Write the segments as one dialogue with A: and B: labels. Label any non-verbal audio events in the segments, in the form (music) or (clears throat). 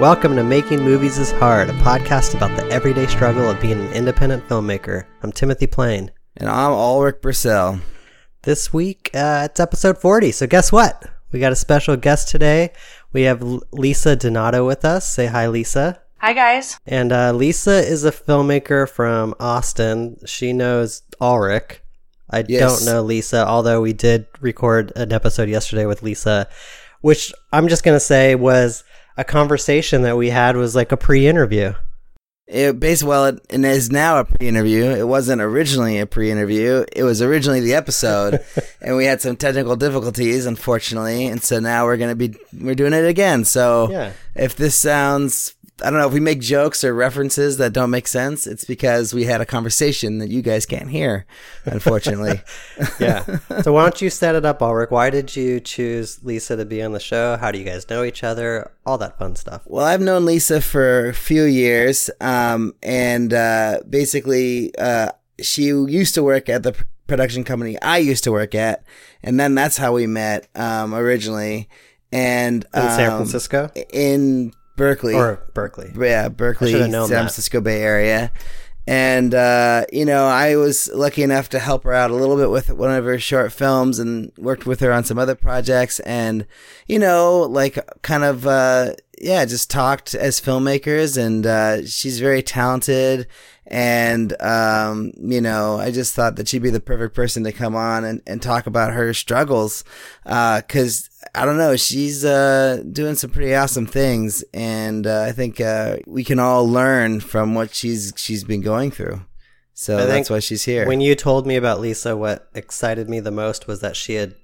A: Welcome to Making Movies is Hard, a podcast about the everyday struggle of being an independent filmmaker. I'm Timothy Plain.
B: And I'm Ulrich Brissell.
A: This week, uh, it's episode 40, so guess what? We got a special guest today. We have Lisa Donato with us. Say hi, Lisa.
C: Hi, guys.
A: And uh, Lisa is a filmmaker from Austin. She knows Ulrich. I
B: Yes.
A: don't know Lisa, although we did record an episode yesterday with Lisa, which I'm just going to say was a conversation that we had was like a pre-interview.
B: It basically, well, it, it is now a pre-interview. It wasn't originally a pre-interview. It was originally the episode, (laughs) and we had some technical difficulties, unfortunately. And so now we're gonna be we're doing it again. So
A: Yeah.
B: if this sounds, I don't know, if we make jokes or references that don't make sense, it's because we had a conversation that you guys can't hear, unfortunately. (laughs)
A: yeah. So why don't you set it up, Ulrich? Why did you choose Lisa to be on the show? How do you guys know each other? All that fun stuff.
B: Well, I've known Lisa for a few years, um, and uh, basically, uh, she used to work at the production company I used to work at, and then that's how we met um, originally. And
A: In San
B: um,
A: Francisco
B: in Berkeley,
A: or Berkeley?
B: yeah, Berkeley, San
A: that.
B: Francisco Bay Area. And, uh, you know, I was lucky enough to help her out a little bit with one of her short films and worked with her on some other projects. And, you know, like kind of, uh, yeah, just talked as filmmakers. And, uh, she's very talented. And, um, you know, I just thought that she'd be the perfect person to come on and, and talk about her struggles. Uh, cause I don't know, she's, uh, doing some pretty awesome things. And, uh, I think, uh, we can all learn from what she's, she's been going through. So
A: I
B: that's why she's here.
A: When you told me about Lisa, what excited me the most was that she had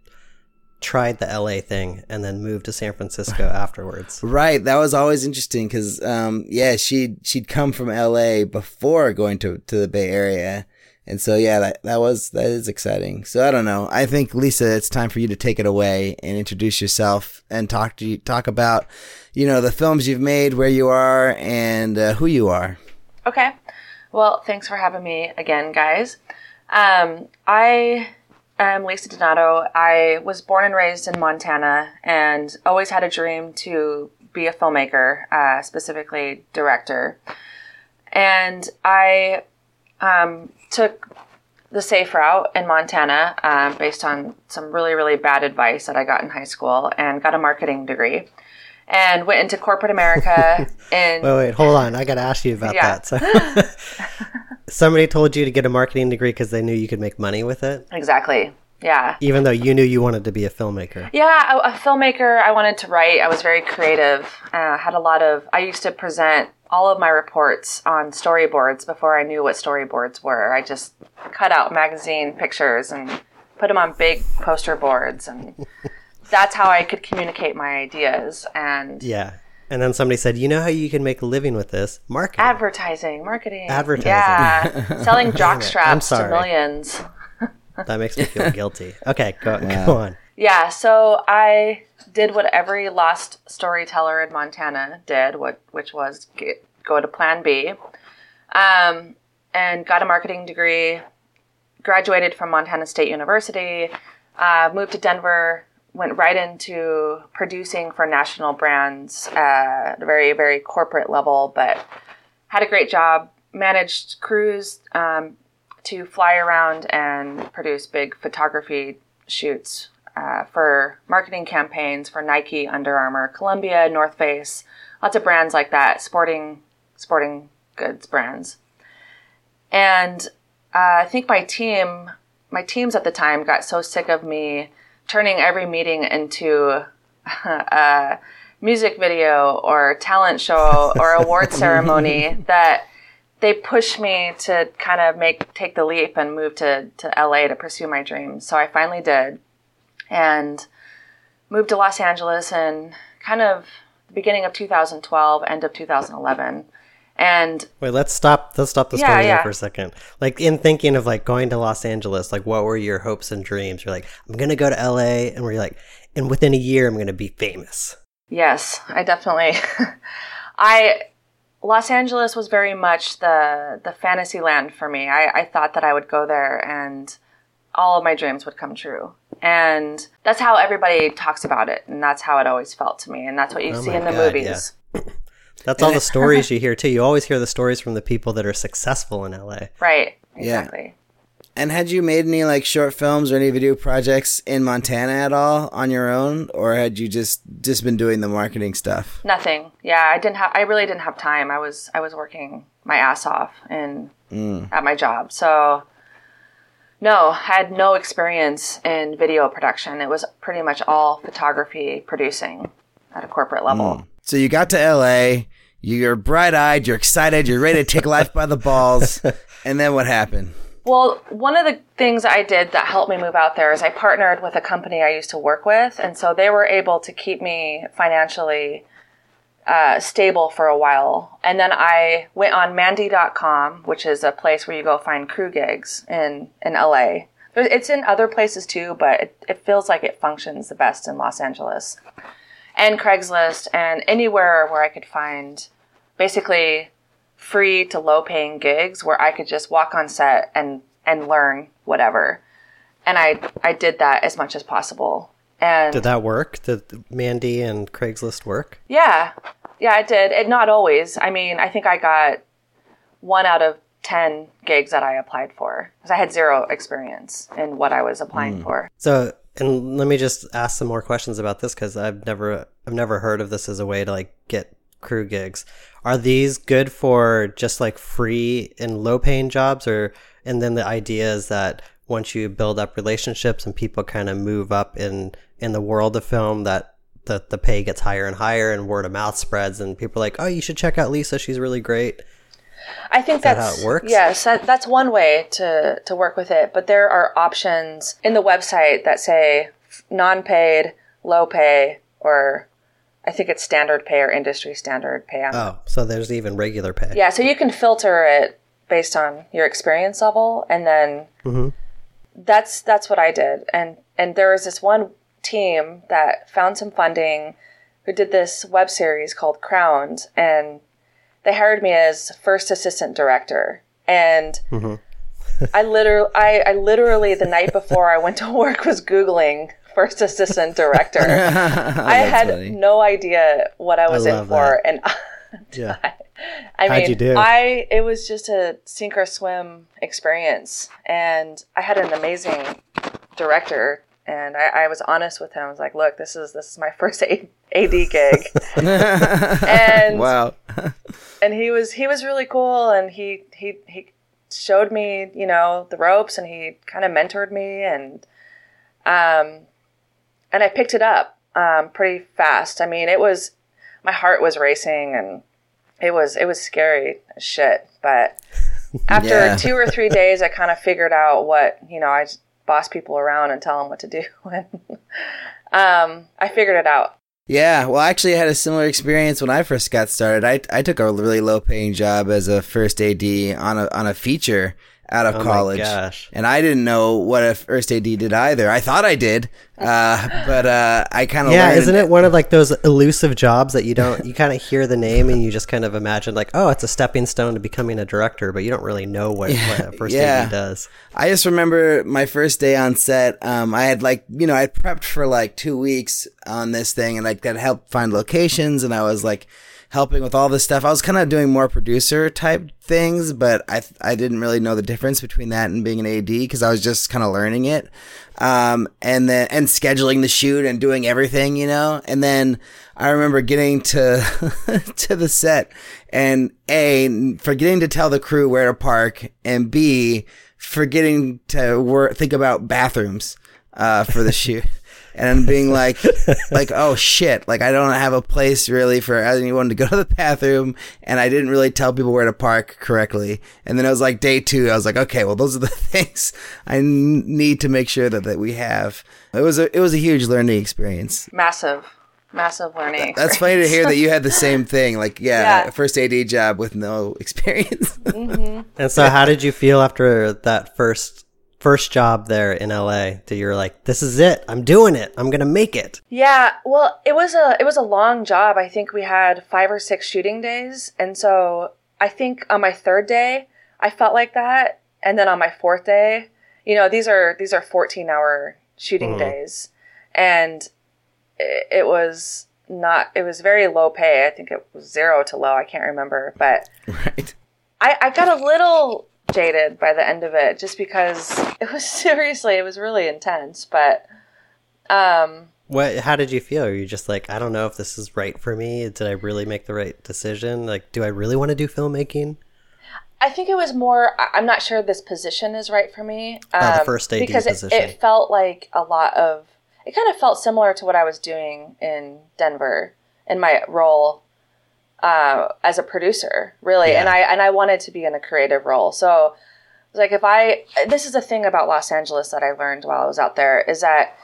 A: tried the LA thing and then moved to San Francisco (laughs) afterwards.
B: Right, that was always interesting because, um, yeah, she she'd come from L.A. before going to to the Bay Area, and so yeah, that that was that is exciting. So I don't know. I think Lisa, it's time for you to take it away and introduce yourself and talk to you, talk about, you know, the films you've made, where you are, and uh, who you are.
C: Okay. Well, thanks for having me again, guys. Um, I am Lisa Donato. I was born and raised in Montana and always had a dream to be a filmmaker, uh, specifically director. And I um, took the safe route in Montana um, based on some really, really bad advice that I got in high school and got a marketing degree. And went into corporate America (laughs) in
A: Wait, wait, hold on. I got to ask you about
C: Yeah.
A: that. So, (laughs) somebody told you to get a marketing degree because they knew you could make money with it,
C: Exactly. Yeah.
A: even though you knew you wanted to be a filmmaker.
C: Yeah, a, a filmmaker. I wanted to write. I was very creative. Uh, had a lot of. I used to present all of my reports on storyboards before I knew what storyboards were. I just cut out magazine pictures and put them on big poster boards, and (laughs) that's how I could communicate my ideas and
A: Yeah. And then somebody said, "You know how you can make a living with this? Marketing."
C: advertising, marketing,
A: Advertising.
C: Yeah, (laughs) selling jock straps to
A: sorry.
C: millions.
A: that makes me feel guilty. Okay, go, go on.
C: Yeah, so I did what every lost storyteller in Montana did, what which was get, go to Plan B, um, and got a marketing degree. Graduated from Montana State University, uh, moved to Denver, went right into producing for national brands uh, at a very very corporate level, but had a great job. Managed crews um, to fly around and produce big photography shoots uh, for marketing campaigns for Nike, Under Armour, Columbia, North Face, lots of brands like that, sporting sporting goods brands. And uh, I think my team, my teams at the time, got so sick of me turning every meeting into (laughs) a music video or talent show or award (laughs) ceremony that they pushed me to kind of make take the leap and move to, to LA to pursue my dreams. So I finally did and moved to Los Angeles in kind of the beginning of 2012, end of 2011. And
A: Wait, let's stop. Let's stop the
C: Yeah,
A: story there
C: yeah.
A: for a second. Like in thinking of like going to Los Angeles, like what were your hopes and dreams? You're like, I'm gonna go to LA, and we're like, and within a year, I'm gonna be famous.
C: Yes, I definitely. (laughs) I Los Angeles was very much the the fantasy land for me. I, I thought that I would go there and all of my dreams would come true. And that's how everybody talks about it, and that's how it always felt to me, and that's what you
A: Oh
C: see in the
A: God,
C: movies. (clears throat)
A: That's all the (laughs) stories you hear too. You always hear the stories from the people that are successful in LA.
C: Right.
B: Yeah. And had you made any like short films or any video projects in Montana at all on your own, or had you just just been doing the marketing stuff?
C: Nothing. Yeah, I didn't have. I really didn't have time. I was. I was working my ass off in mm. at my job. So no, I had no experience in video production. It was pretty much all photography producing at a corporate level. Hmm.
B: So you got to LA, you're bright eyed, you're excited, you're ready to take (laughs) life by the balls, and then what happened?
C: Well, one of the things I did that helped me move out there is I partnered with a company I used to work with, and so they were able to keep me financially uh, stable for a while. And then I went on Mandy.com, which is a place where you go find crew gigs in in LA. It's in other places too, but it, it feels like it functions the best in Los Angeles. And Craigslist, and anywhere where I could find basically free to low paying gigs where I could just walk on set and and learn whatever. And I I did that as much as possible. And
A: Did that work? Did Mandy and Craigslist work?
C: yeah. Yeah, it did. It not always. I mean, I think I got one out of 10 gigs that I applied for because I had zero experience in what I was applying hmm. for.
A: So, and let me just ask some more questions about this because I've never, I've never heard of this as a way to like get crew gigs. Are these good for just like free and low paying jobs, or and then the idea is that once you build up relationships and people kind of move up in in the world of film, that the the pay gets higher and higher, and word of mouth spreads, and people are like, oh, you should check out Lisa, she's really great.
C: I think
A: that
C: that's
A: how it works?
C: Yes, that, that's one way to to work with it. But there are options in the website that say non-paid, low pay, or I think it's standard pay or industry standard pay.
A: Oh, so there's even regular pay.
C: Yeah, so you can filter it based on your experience level, and then mm-hmm. That's that's what I did. And and there was this one team that found some funding who did this web series called Crowned, and they hired me as first assistant director. And mm-hmm. (laughs) I literally, I, I literally the night before I went to work was googling first assistant director. (laughs) I had
B: funny.
C: no idea what I was in
A: love
C: for, and (laughs)
A: Yeah.
C: I
A: How'd
C: mean,
A: you do?
C: I it was just a sink or swim experience, and I had an amazing director, and I, I was honest with him. I was like, "Look, this is this is my (laughs) first AD gig," (laughs) and
B: Wow.
C: and he was he was really cool, and he he he showed me you know the ropes, and he kind of mentored me, and um, and I picked it up um, pretty fast. I mean, it was my heart was racing, and it was it was scary shit. But (laughs) after
B: Yeah.
C: two or three days, I kind of figured out what you know. I boss people around and tell them what to do, (laughs) and um, I figured it out.
B: Yeah, well, actually, I had a similar experience when I first got started. I I took a really low paying job as a first AD on a on a feature out of
A: Oh my
B: college,
A: gosh.
B: and I didn't know what a first AD did either. I thought I did, uh, (laughs) but uh, I kind of
A: Yeah, isn't it one of like those elusive jobs that you don't you kind of hear the name and you just kind of imagine like, oh, it's a stepping stone to becoming a director, but you don't really know what, what a first
B: yeah.
A: AD does.
B: I just remember my first day on set. Um, I had like, you know, I prepped for like two weeks on this thing and like that helped find locations and I was like helping with all this stuff. I was kind of doing more producer type things, but I, I didn't really know the difference between that and being an AD because I was just kind of learning it. Um, and then, and scheduling the shoot and doing everything, you know, and then I remember getting to, (laughs) to the set and A, forgetting to tell the crew where to park and B, forgetting to think about bathrooms uh, for the (laughs) shoot, and being (laughs) like, like, oh shit, like I don't have a place really for anyone to go to the bathroom, and I didn't really tell people where to park correctly. And then I was like day two, I was like, okay, well those are the (laughs) things I n- need to make sure that that we have. It was a it was a huge learning experience.
C: Massive, massive learning.
B: That's funny to hear that you had the same thing. Like, yeah,
C: Yeah.
B: first AD job with no (laughs) experience. Mm-hmm.
A: And so, how did you feel after that first first job there in LA? That you're like, this is it, I'm doing it, I'm gonna make it.
C: Yeah, well, it was a it was a long job. I think we had five or six shooting days, and so I think on my third day I felt like that, and then on my fourth day, you know, these are these are fourteen hour shooting mm-hmm. days, and it, it was not. It was very low pay. I think it was zero to low. I can't remember, but (laughs)
B: Right.
C: I, I got a little jaded by the end of it, just because it was (laughs) seriously, it was really intense. But um,
A: What? How did you feel? Are you just like, I don't know if this is right for me? Did I really make the right decision? Like, do I really want to do filmmaking?
C: I think it was more. I'm not sure this position is right for me.
A: Oh, the
C: um,
A: first AD
C: because it, it felt like a lot of. It kind of felt similar to what I was doing in Denver in my role uh, as a producer, really, and I and I wanted to be in a creative role. So, like if I this is a thing about Los Angeles that I learned while I was out there is that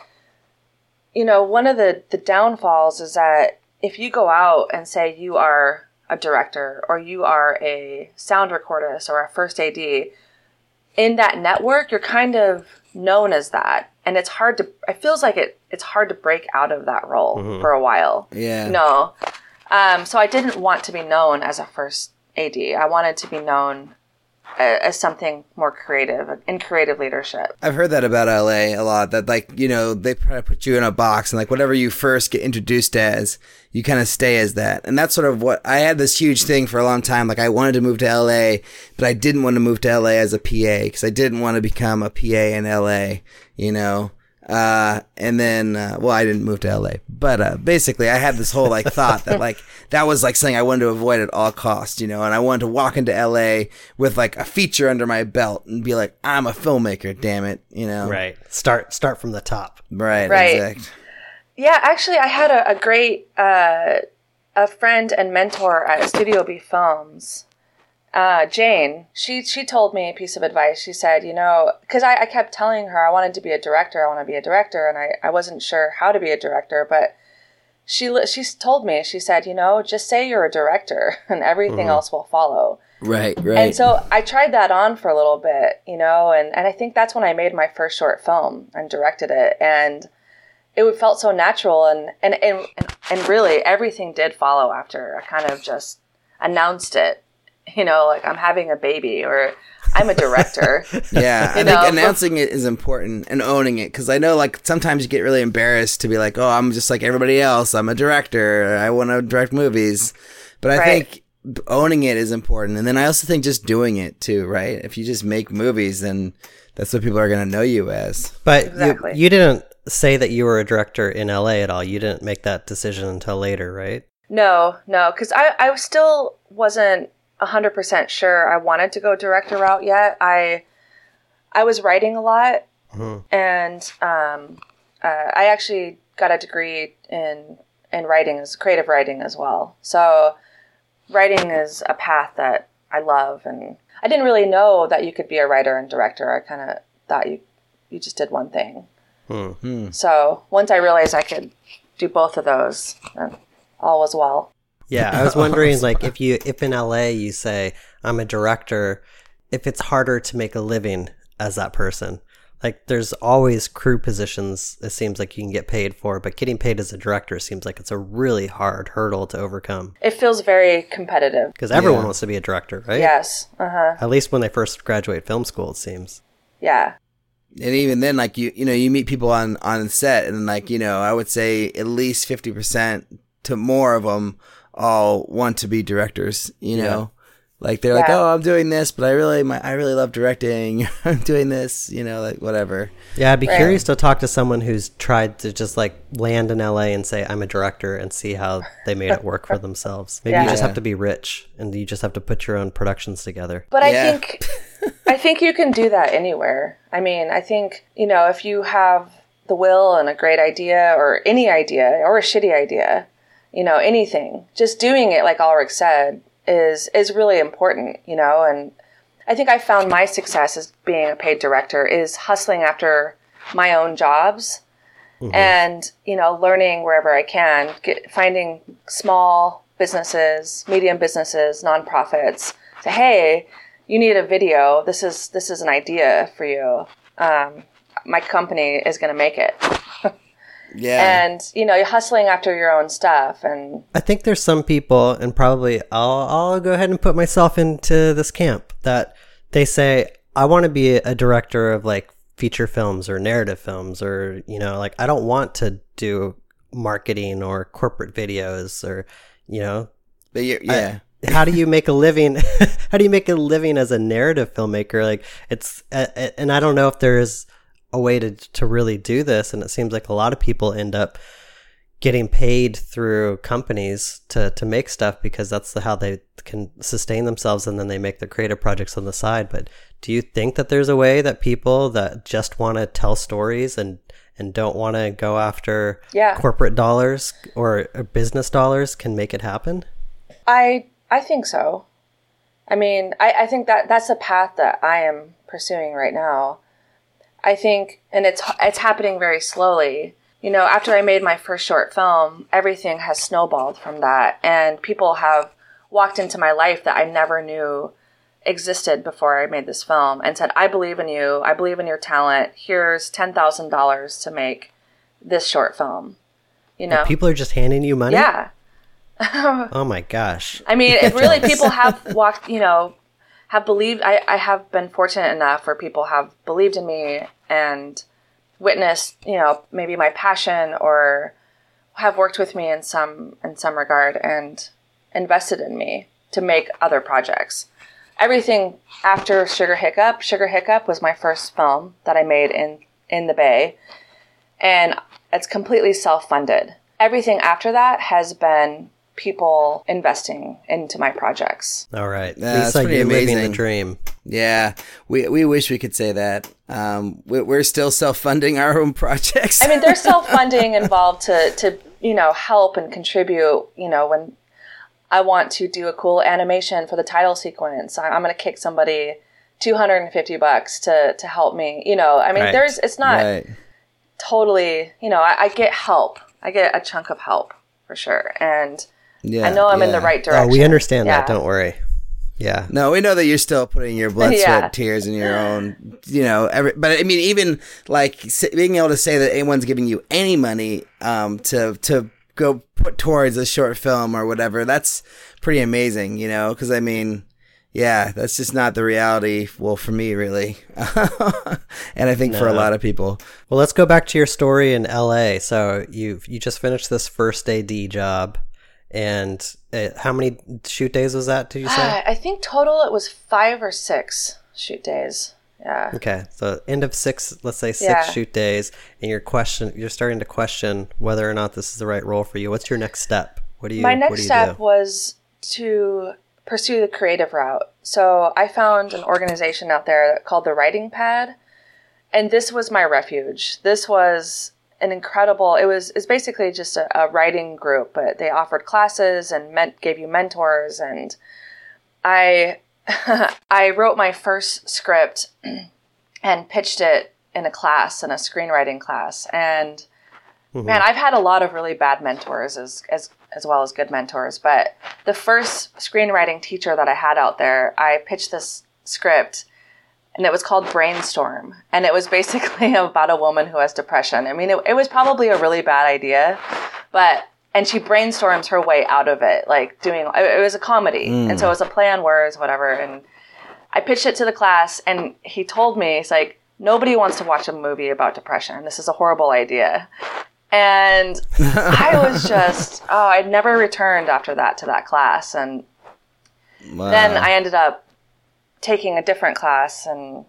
C: you know one of the the downfalls is that if you go out and say you are a director or you are a sound recordist or a first AD in that network you're kind of known as that. And it's hard to it feels like it it's hard to break out of that role for a while.
B: Yeah.
C: no um, so I didn't want to be known as a first AD I wanted to be known as something more creative in creative leadership
B: I've heard that about LA a lot. That like you know they put you in a box and like whatever you first get introduced as, you kind of stay as that. And that's sort of what I had this huge thing for a long time. Like I wanted to move to LA, but I didn't want to move to LA as a PA because I didn't want to become a PA in LA. You know. Uh, and then, uh, well, I didn't move to LA, but, uh, basically I had this whole like thought that like, (laughs) that was like something I wanted to avoid at all costs, you know, and I wanted to walk into LA with like a feature under my belt and be like, I'm a filmmaker, damn it, you know?
A: Right. Start start from the top.
B: Right.
C: Right.
B: Exact.
C: Yeah, actually, I had a, a great uh, a friend and mentor at Studio B Films, uh, Jane. She she told me a piece of advice. She said, you know, because I, I kept telling her I wanted to be a director, I want to be a director, and I, I wasn't sure how to be a director, but she she told me she said, you know, just say you're a director, (laughs) and everything else will follow.
B: Right. Right.
C: And so I tried that on for a little bit, you know, and, and I think that's when I made my first short film and directed it. And it felt so natural. And, and, and, and really, everything did follow after I kind of just announced it, you know, like I'm having a baby or I'm a director. (laughs)
B: yeah. I
C: you
B: think announcing it is important and owning it because I know like sometimes you get really embarrassed to be like, oh, I'm just like everybody else. I'm a director. I want to direct movies. But I
C: Right.
B: think owning it is important. And then I also think just doing it too, right? If you just make movies, then that's what people are going to know you as.
A: But
C: Exactly.
A: you, you didn't say that you were a director in LA at all. You didn't make that decision until later, right?
C: No, no, because I, I still wasn't hundred percent sure I wanted to go director route yet. I I was writing a lot, and um, uh, I actually got a degree in in writing as creative writing as well. So writing is a path that I love, and I didn't really know that you could be a writer and director. I kind of thought you you just did one thing. So once I realized I could do both of those, all was well.
A: Yeah, I was wondering (laughs) like if you if in LA you say I'm a director, if it's harder to make a living as that person. Like there's always crew positions it seems like you can get paid for, but getting paid as a director seems like it's a really hard hurdle to overcome
C: It feels very competitive.
A: because everyone
B: Yeah.
A: wants to be a director, right?
C: Yes. Uh huh.
A: At least when they first graduate film school it seems.
C: Yeah.
B: and even then like you you know you meet people on on set and like you know i would say at least 50% to more of them all want to be directors you know like they're like oh i'm doing this but i really my, i really love directing (laughs) i'm doing this you know like whatever
A: Yeah, I'd be
C: Right.
A: curious to talk to someone who's tried to just like land in LA and say I'm a director and see how they made it work for (laughs) themselves. Maybe you just have to be rich and you just have to put your own productions together.
C: But I
B: Yeah.
C: think (laughs) I think you can do that anywhere. I mean, I think, you know, if you have the will and a great idea or any idea or a shitty idea, you know, anything, just doing it like Ulrich said is is really important, you know, and I think I found my success as being a paid director is hustling after my own jobs and you know learning wherever I can, get, finding small businesses, medium businesses, nonprofits. Say, hey, you need a video. This is this is an idea for you. Um, my company is going to make it, (laughs)
B: yeah
C: and you know, you're hustling after your own stuff, and
A: I think there's some people, and probably I'll I'll go ahead and put myself into this camp that they say I want to be a director of like feature films or narrative films or you know like I don't want to do marketing or corporate videos or you know
B: But you're, yeah.
A: how do you (laughs) make a living (laughs) how do you make a living as a narrative filmmaker like it's uh, uh, and i don't know if there's a way to to really do this and it seems like a lot of people end up getting paid through companies to to make stuff because that's the, how they can sustain themselves and then they make their creative projects on the side but do you think that there's a way that people that just want to tell stories and and don't want to go after
C: Yeah.
A: corporate dollars or, or business dollars can make it happen
C: I I think so. I mean, I, I think that that's a path that I am pursuing right now. I think, and it's it's happening very slowly. You know, after I made my first short film, everything has snowballed from that, and people have walked into my life that I never knew existed before I made this film, and said, "I believe in you. I believe in your talent. Here's ten thousand dollars to make this short film." You know,
A: people are just handing you money
C: yeah. (laughs)
A: Oh my gosh.
C: I mean, (laughs) really people have walked, you know, have believed, I, I have been fortunate enough where people have believed in me and witnessed, you know, maybe my passion or have worked with me in some in some regard and invested in me to make other projects. Everything after Sugar Hiccup, Sugar Hiccup was my first film that I made in in the Bay, and it's completely self funded. Everything after that has been people investing into my projects.
A: All right.
B: That's
A: Lisa,
B: pretty
A: you're living the dream.
B: Yeah, we we wish we could say that. Um, we, we're still self funding our own projects.
C: I mean, there's (laughs) self funding involved to to you know help and contribute. You know, when I want to do a cool animation for the title sequence, I- I'm going to kick somebody 250 bucks to to help me. You know, I mean,
A: Right.
C: there's it's not
B: right.
C: totally. You know, I, I get help. I get a chunk of help for sure, and
B: Yeah,
C: I know I'm in the right direction.
A: Oh, we understand
C: Yeah.
A: that. Don't worry. Yeah.
B: No, we know that you're still putting your blood, (laughs)
C: Yeah.
B: sweat, tears in your own, you know, every, but I mean, even like being able to say that anyone's giving you any money, um, to, to go put towards a short film or whatever, that's pretty amazing, you know, cause I mean, yeah, that's just not the reality. Well, for me, really. (laughs) and I think for a lot of people.
A: Well, let's go back to your story in LA. So you you just finished this first AD job, and uh, how many shoot days was that? Did you say?
C: I think total it was five or six shoot days. Yeah.
A: Okay, so end of six, let's say six
C: Yeah.
A: shoot days, and you're question you're starting to question whether or not this is the right role for you. What's your next step? What do you?
C: My
A: what
C: next
A: do you
C: step
A: do?
C: was to pursue the creative route. So I found an organization out there called the Writing Pad, and this was my refuge. This was an incredible. It was it's basically just a, a writing group, but they offered classes and meant gave you mentors. And I (laughs) I wrote my first script (clears throat) and pitched it in a class in a screenwriting class and mm-hmm. man i've had a lot of really bad mentors as as as well as good mentors but the first screenwriting teacher that i had out there i pitched this script and it was called brainstorm and it was basically (laughs) about a woman who has depression i mean it, it was probably a really bad idea but and she brainstorms her way out of it like doing it, was a comedy and so mm. it was a play on words whatever and I pitched it to the class, and he told me, "It's like nobody wants to watch a movie about depression. This is a horrible idea." And (laughs) I was just, oh, I'd never returned after that to that class, and
B: Wow.
C: then I ended up taking a different class and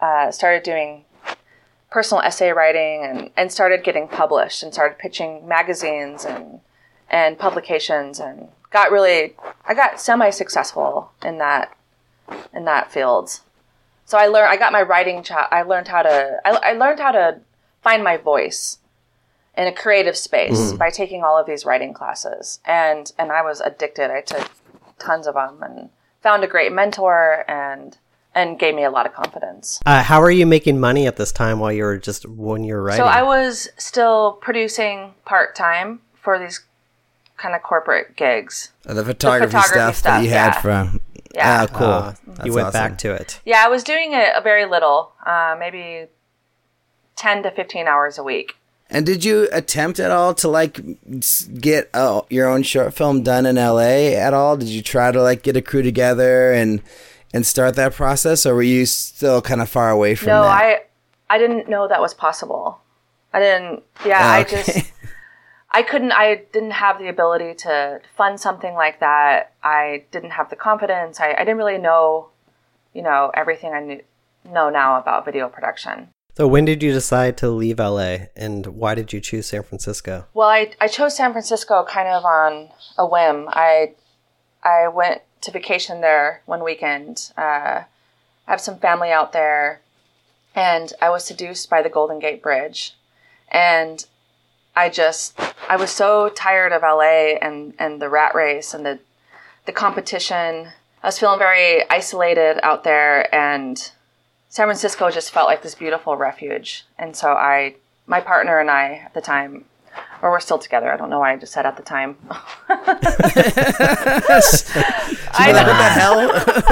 C: uh, started doing personal essay writing and, and started getting published and started pitching magazines and and publications and got really I got semi successful in that in that field. So I learned I got my writing cha- I learned how to I, I learned how to find my voice in a creative space by taking all of these writing classes and and I was addicted. I took tons of them and found a great mentor and and gave me a lot of confidence.
A: Uh, how are you making money at this time while you were just when you were writing?
C: So I was still producing part time for these kind of corporate gigs.
B: the photography,
C: photography
B: stuff, that you
C: stuff,
B: had from.
C: Yeah.
B: Ah, cool.
A: Uh, you went
B: awesome.
A: back to it.
C: Yeah, I was doing it a very little, uh, maybe ten to fifteen hours a week.
B: And did you attempt at all to like get uh, your own short film done in LA at all? Did you try to like get a crew together and and start that process, or were you still kind of far away from
C: No,
B: that?
C: I I didn't know that was possible. I didn't. Yeah,
B: Oh,
C: I just (laughs) I couldn't, I didn't have the ability to fund something like that. I didn't have the confidence. I, I didn't really know, you know, everything I knew, know now about video production.
A: So when did you decide to leave LA and why did you choose San Francisco?
C: Well, I, I chose San Francisco kind of on a whim. I I went to vacation there one weekend. Uh, I have some family out there, and I was seduced by the Golden Gate Bridge, and I just I was so tired of LA and and the rat race and the the competition. I was feeling very isolated out there, and San Francisco just felt like this beautiful refuge. And so I, my partner and I at the time, or we're still together. I don't know why I just said at the time. (laughs)
B: I know. What the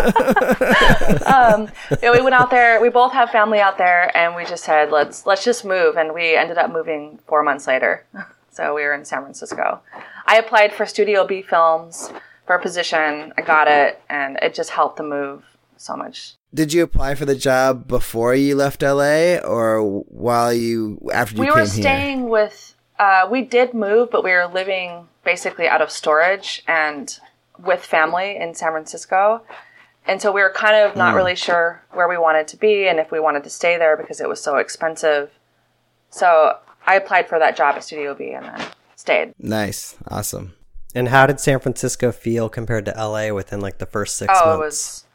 C: hell? (laughs) um, yeah, we went out there. We both have family out there, and we just said, let's let's just move. And we ended up moving four months later. (laughs) So we were in San Francisco. I applied for Studio B Films for a position. I got it, and it just helped the move so much.
B: Did you apply for the job before you left LA, or while you after you
C: we
B: came
C: were staying
B: here?
C: with. Uh, we did move, but we were living basically out of storage and with family in San Francisco. And so we were kind of not mm. really sure where we wanted to be and if we wanted to stay there because it was so expensive. So I applied for that job at Studio B and then stayed.
B: Nice. Awesome.
A: And how did San Francisco feel compared to LA within like the first six
C: oh,
A: months?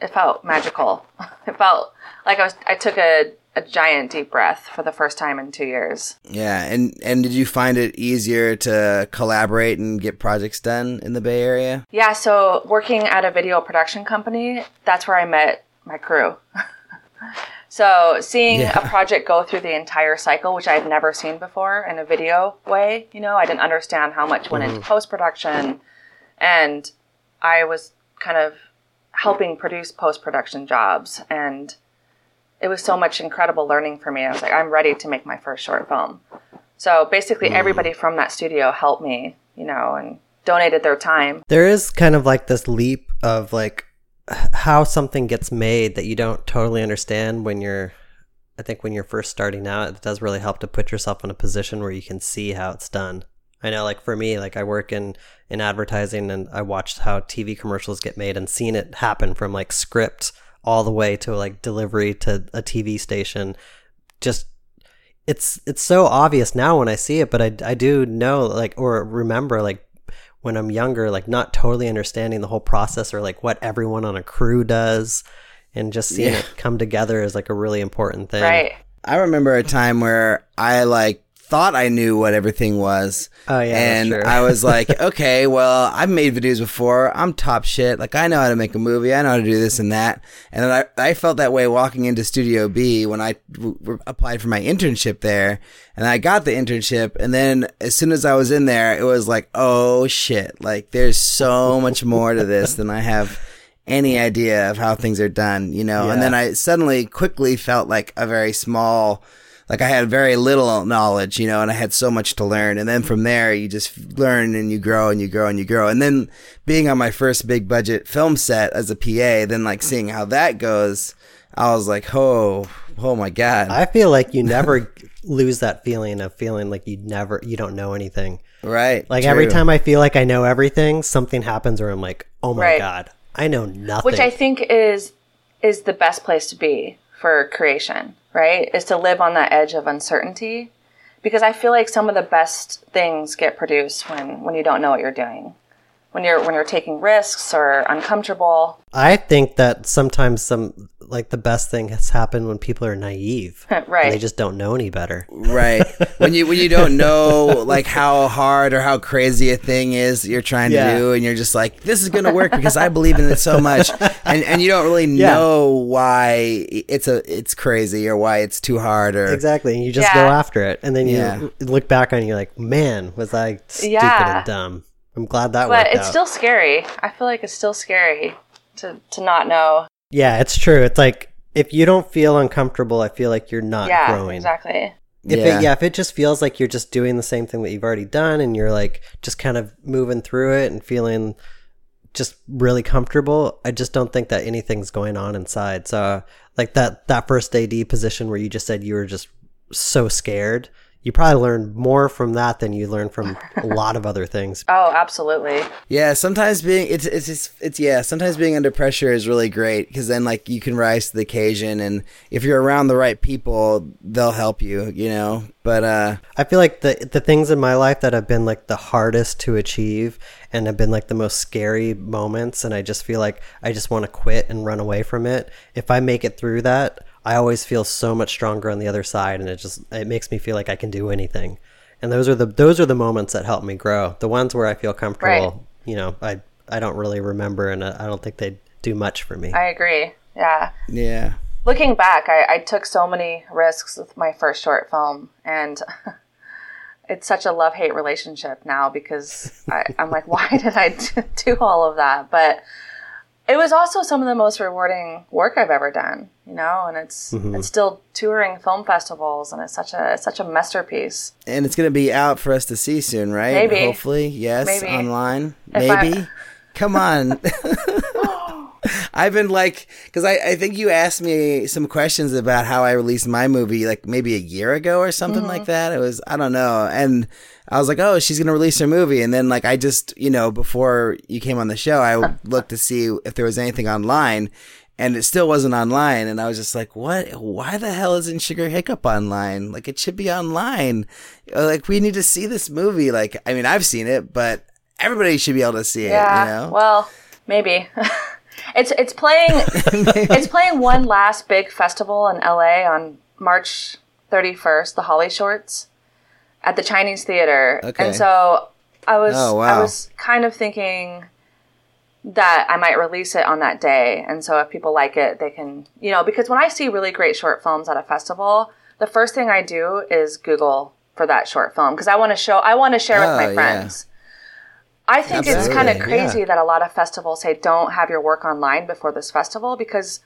C: It felt magical. (laughs) It felt like I was I took a a giant deep breath for the first time in two years.
B: Yeah, and and did you find it easier to collaborate and get projects done in the Bay Area?
C: Yeah, so working at a video production company, that's where I met my crew. (laughs) So seeing yeah. a project go through the entire cycle, which I had never seen before in a video way, you know, I didn't understand how much went into mm-hmm. post production, and I was kind of helping produce post production jobs, and it was so much incredible learning for me. I was like, I'm ready to make my first short film. So basically, mm. everybody from that studio helped me, you know, and donated their time.
A: There is kind of like this leap of like how something gets made that you don't totally understand when you're I think when you're first starting out, it does really help to put yourself in a position where you can see how it's done. I know like for me, like I work in in advertising and I watched how TV commercials get made and seen it happen from like script all the way to like delivery to a TV station. Just it's it's so obvious now when I see it, but I I do know like or remember like when I'm younger, like not totally understanding the whole process or like what everyone on a crew does and just seeing yeah. it come together is like a really important thing.
C: Right.
B: I remember a time where I like thought I knew what everything was.
A: Oh yeah,
B: and I was like, (laughs) okay, well, I've made videos before. I'm top shit. Like I know how to make a movie. I know how to do this and that. And I I felt that way walking into Studio B when I w- applied for my internship there, and I got the internship. And then as soon as I was in there, it was like, oh shit! Like there's so (laughs) much more to this than I have any idea of how things are done. You know. Yeah. And then I suddenly quickly felt like a very small like I had very little knowledge, you know, and I had so much to learn. And then from there, you just learn and you grow and you grow and you grow. And then being on my first big budget film set as a PA, then like seeing how that goes, I was like, oh, oh my God.
A: I feel like you never (laughs) lose that feeling of feeling like you never, you don't know anything.
B: Right.
A: Like true. every time I feel like I know everything, something happens where I'm like, oh my right. God, I know nothing.
C: Which I think is, is the best place to be for creation right? Is to live on that edge of uncertainty because I feel like some of the best things get produced when when you don't know what you're doing. When you're when you're taking risks or uncomfortable.
A: I think that sometimes some like the best thing has happened when people are naive. (laughs)
C: right.
A: They just don't know any better.
B: Right. (laughs) when you when you don't know like how hard or how crazy a thing is you're trying yeah. to do and you're just like, this is gonna work because I believe in it so much. (laughs) And and you don't really yeah. know why it's a it's crazy or why it's too hard or
A: Exactly. And you just yeah. go after it. And then you look back on it and you're like, Man, was I stupid and dumb. I'm glad that
C: but
A: worked
C: it's
A: out.
C: still scary. I feel like it's still scary to to not know
A: yeah, it's true. It's like if you don't feel uncomfortable, I feel like you're not
C: yeah,
A: growing.
C: Exactly.
A: If yeah. it yeah, if it just feels like you're just doing the same thing that you've already done and you're like just kind of moving through it and feeling just really comfortable, I just don't think that anything's going on inside. So like that that first AD position where you just said you were just so scared, you probably learn more from that than you learn from (laughs) a lot of other things.
C: Oh, absolutely.
B: Yeah, sometimes being it's it's it's, it's yeah, sometimes being under pressure is really great because then like you can rise to the occasion, and if you're around the right people, they'll help you, you know. But uh,
A: I feel like the the things in my life that have been like the hardest to achieve and have been like the most scary moments, and I just feel like I just want to quit and run away from it. If I make it through that, I always feel so much stronger on the other side, and it just it makes me feel like I can do anything. And those are the those are the moments that help me grow. The ones where I feel comfortable,
C: Right.
A: you know, I I don't really remember, and uh, I don't think they do much for me.
C: I agree. Yeah.
B: yeah,
C: Looking back, I, I took so many risks with my first short film, and (laughs) it's such a love hate relationship now because (laughs) I, I'm like, why did I d- do all of that? But it was also some of the most rewarding work I've ever done, you know, and it's it's still touring film festivals, and it's such a it's such a masterpiece.
B: and it's gonna be out for us to see soon, right?
C: Maybe.
B: hopefully, yes,
C: Maybe.
B: online,
C: If I-
B: maybe. (laughs) Come on. (gasps) (laughs) I've been like, because I, I think you asked me some questions about how I released my movie like maybe a year ago or something
C: Mm-hmm.
B: like that. It was, I don't know. And I was like, oh, she's going to release her movie. And then, like, I just, you know, before you came on the show, I (laughs) looked to see if there was anything online and it still wasn't online. And I was just like, what? Why the hell isn't Sugar Hiccup online? Like, it should be online. Uh, Like, we need to see this movie. Like, I mean, I've seen it, but everybody should be able to see it,
C: Yeah.
B: you know?
C: Well, maybe. (laughs) it's it's playing (laughs) it's playing one last big festival in LA on March 31st, the Holly Shorts at the Chinese Theater.
B: Okay.
C: And so I was
B: Oh,
C: I was kind of thinking that I might release it on that day. And so if people like it, they can, you know, because when I see really great short films at a festival, the first thing I do is Google for that short film because I want to show, I want to share
B: Oh,
C: with my oh, friends. I think it's kind of crazy
A: yeah.
C: that a lot of festivals say don't have your work online before this festival because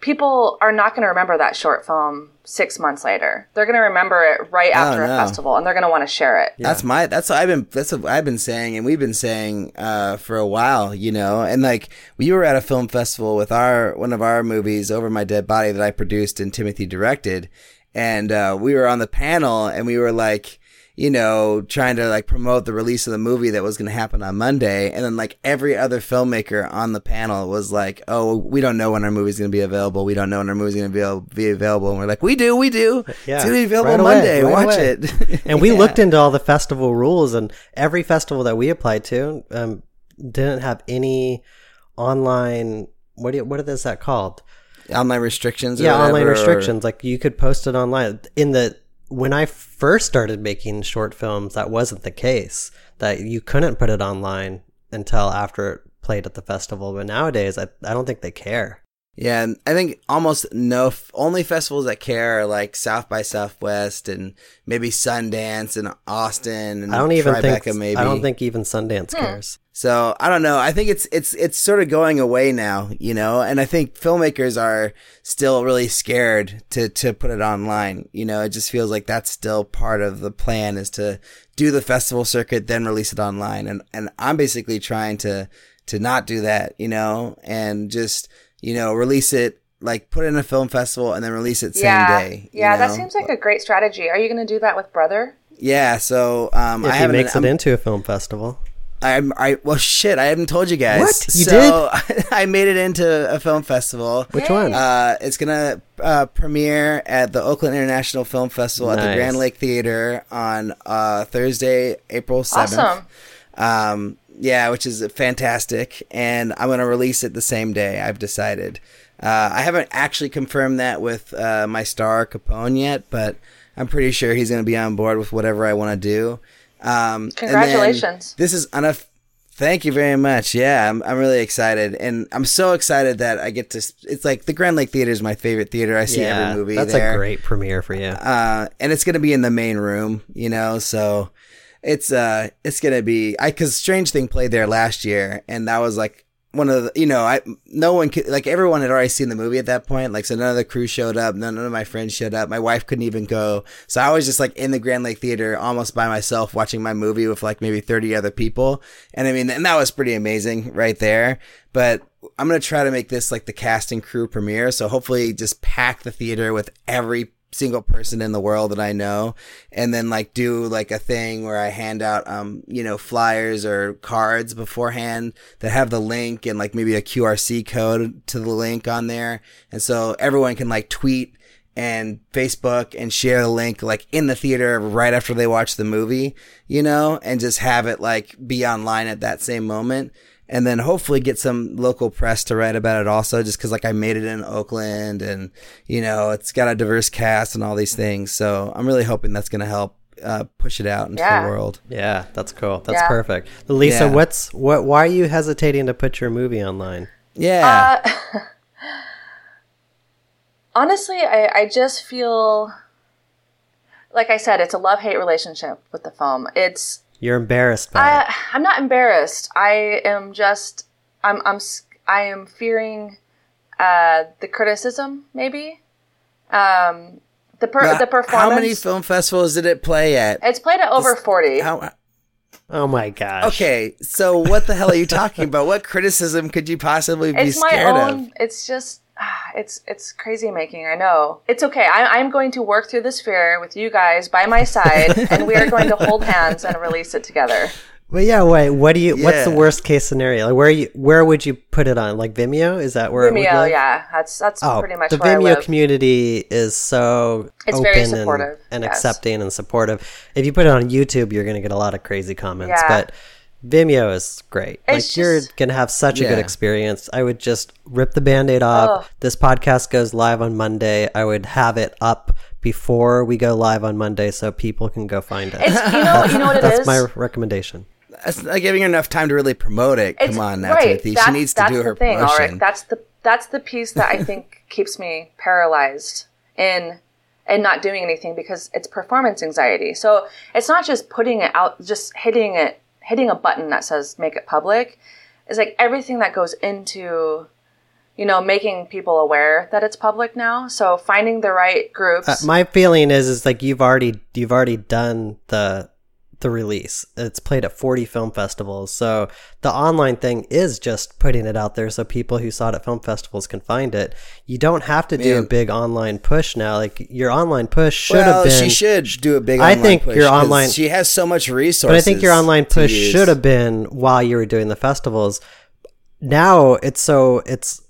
C: people are not going to remember that short film six months later. They're going to remember it right after
B: no.
C: a festival and they're going to want to share it.
B: That's my that's what I've been that's what I've been saying and we've been saying uh for a while, you know. And like we were at a film festival with our one of our movies over my dead body that I produced and Timothy directed and uh we were on the panel and we were like you know, trying to like promote the release of the movie that was going to happen on Monday. And then like every other filmmaker on the panel was like, Oh, we don't know when our movie's going to be available. We don't know when our movie's going to be, be available. And we're like, we do, we do.
A: Yeah,
B: It's going to be available
A: right away,
B: Monday.
A: right
B: Watch
A: away.
B: it. (laughs)
A: and we
B: Yeah.
A: looked into all the festival rules and every festival that we applied to um, didn't have any online what do you, what is that called
B: online restrictions. or
A: yeah online
B: whatever, or-
A: restrictions like you could post it online in the when i first started making short films that wasn't the case that you couldn't put it online until after it played at the festival. But nowadays i, I don't think they care
B: Yeah, I think almost no only festivals that care are like South by Southwest and maybe Sundance and Austin and
A: i don't even
B: Tribeca
A: think
B: maybe.
A: i don't think even sundance hmm. cares
B: So I don't know. I think it's it's it's sort of going away now, you know. And I think filmmakers are still really scared to to put it online. You know, it just feels like that's still part of the plan is to do the festival circuit, then release it online. And and I'm basically trying to to not do that, you know, and just you know release it like put it in a film festival and then release it same
C: yeah.
B: day. you
C: Yeah, that seems like a great strategy. Are you going to do that with Brother?
B: yeah. So um,
A: if
B: I
A: he
B: haven't.
A: makes
B: I'm-
A: it into a film festival
B: I'm I well shit, I haven't told you guys.
A: What? You
B: so, (laughs) I made it into a film festival.
A: which one
B: Uh, it's gonna uh, premiere at the Oakland International Film Festival at the Grand Lake Theater on uh, Thursday, April seventh.
C: Awesome.
B: Um, yeah, which is fantastic, and I'm gonna release it the same day. I've decided. Uh, I haven't actually confirmed that with uh, my star Capone yet, but I'm pretty sure he's gonna be on board with whatever I want to do. Um, and
C: Congratulations.
B: This is enough. Thank you very much. Yeah, I'm I'm really excited, and I'm so excited that I get to. It's like the Grand Lake Theater is my favorite theater. I see
A: yeah
B: every movie
A: that's
B: there
A: a great premiere for you
B: uh, and it's gonna be in the main room, you know. So it's uh, it's gonna be I because Strange Thing played there last year, and that was like one of the you know I no one could like everyone had already seen the movie at that point. Like so, none of the crew showed up, none, none of my friends showed up. My wife couldn't even go, so I was just like in the Grand Lake Theater almost by myself watching my movie with like maybe thirty other people, and I mean, and that was pretty amazing right there. But I'm gonna try to make this like the cast and crew premiere, so hopefully just pack the theater with every single person in the world that I know and then like do like a thing where I hand out um you know flyers or cards beforehand that have the link and like maybe a QRC code to the link on there. And so everyone can like tweet and Facebook and share the link like in the theater right after they watch the movie, you know, and just have it like be online at that same moment and then hopefully get some local press to write about it also just because like i made it in oakland and you know it's got a diverse cast and all these things so i'm really hoping that's going to help uh, push it out into
C: Yeah.
B: the world
A: Yeah, that's cool. That's
C: Yeah.
A: perfect. Lisa,
B: Yeah.
A: what's what? Why are you hesitating to put your movie online?
B: yeah
C: Uh, (laughs) honestly, I, I just feel like I said, it's a love hate relationship with the film. It's
A: You're embarrassed by it.
C: I, I'm not embarrassed. I am just I'm I'm I am fearing uh, the criticism, maybe. Um, the per,
B: Now,
C: the performance.
B: how many film festivals did it play at
C: it's played at over forty.
B: how,
A: Oh my gosh.
B: okay so what the hell are you talking about what criticism could you possibly be
C: it's my
B: scared
C: own.
B: of
C: It's just. Ah, (sighs) It's it's crazy making. I know it's okay. I, I'm going to work through this fear with you guys by my side, (laughs) and we are going to hold hands and release it together.
A: But yeah, wait. What do you? What's the worst case scenario? Like where you? Where would you put it on? Like Vimeo? Is that where it would
C: Vimeo,
A: live?
C: yeah, that's that's
A: Oh,
C: pretty much
A: the
C: where I
A: Vimeo
C: live.
A: community is so
C: It's
A: open
C: very
A: and,
C: supportive,
A: and
C: yes.
A: accepting and supportive. If you put it on YouTube, you're going to get a lot of crazy comments.
C: Yeah.
A: But Vimeo is great.
C: It's
A: like you're going to have such a good experience. I would just rip the band-aid off.
C: Ugh.
A: This podcast goes live on Monday. I would have it up before we go live on Monday so people can go find it.
C: It's you know you know what it
A: That's
C: is.
A: my recommendation.
B: that's not giving her enough time to really promote it
C: It's-
B: come on now
C: right.
B: timothy she
C: That's-
B: needs to do
C: the
B: her
C: thing,
B: promotion
C: Ulrich. That's the that's the piece that I think (laughs) keeps me paralyzed in and not doing anything because it's performance anxiety. So it's not just putting it out, just hitting it, hitting a button that says make it public. is like everything that goes into, you know, making people aware that it's public now. So finding the right groups.
A: Uh, my feeling is is like you've already you've already done the the release. It's played at 40 film festivals. So the online thing is just putting it out there so people who saw it at film festivals can find it. You don't have to do a big online push now. Like your online push should
B: well,
A: have been
B: she should do a big.
A: I think
B: push
A: your online-
B: She has so much resources.
A: but I think your online push should have been while you were doing the festivals. Now it's so it's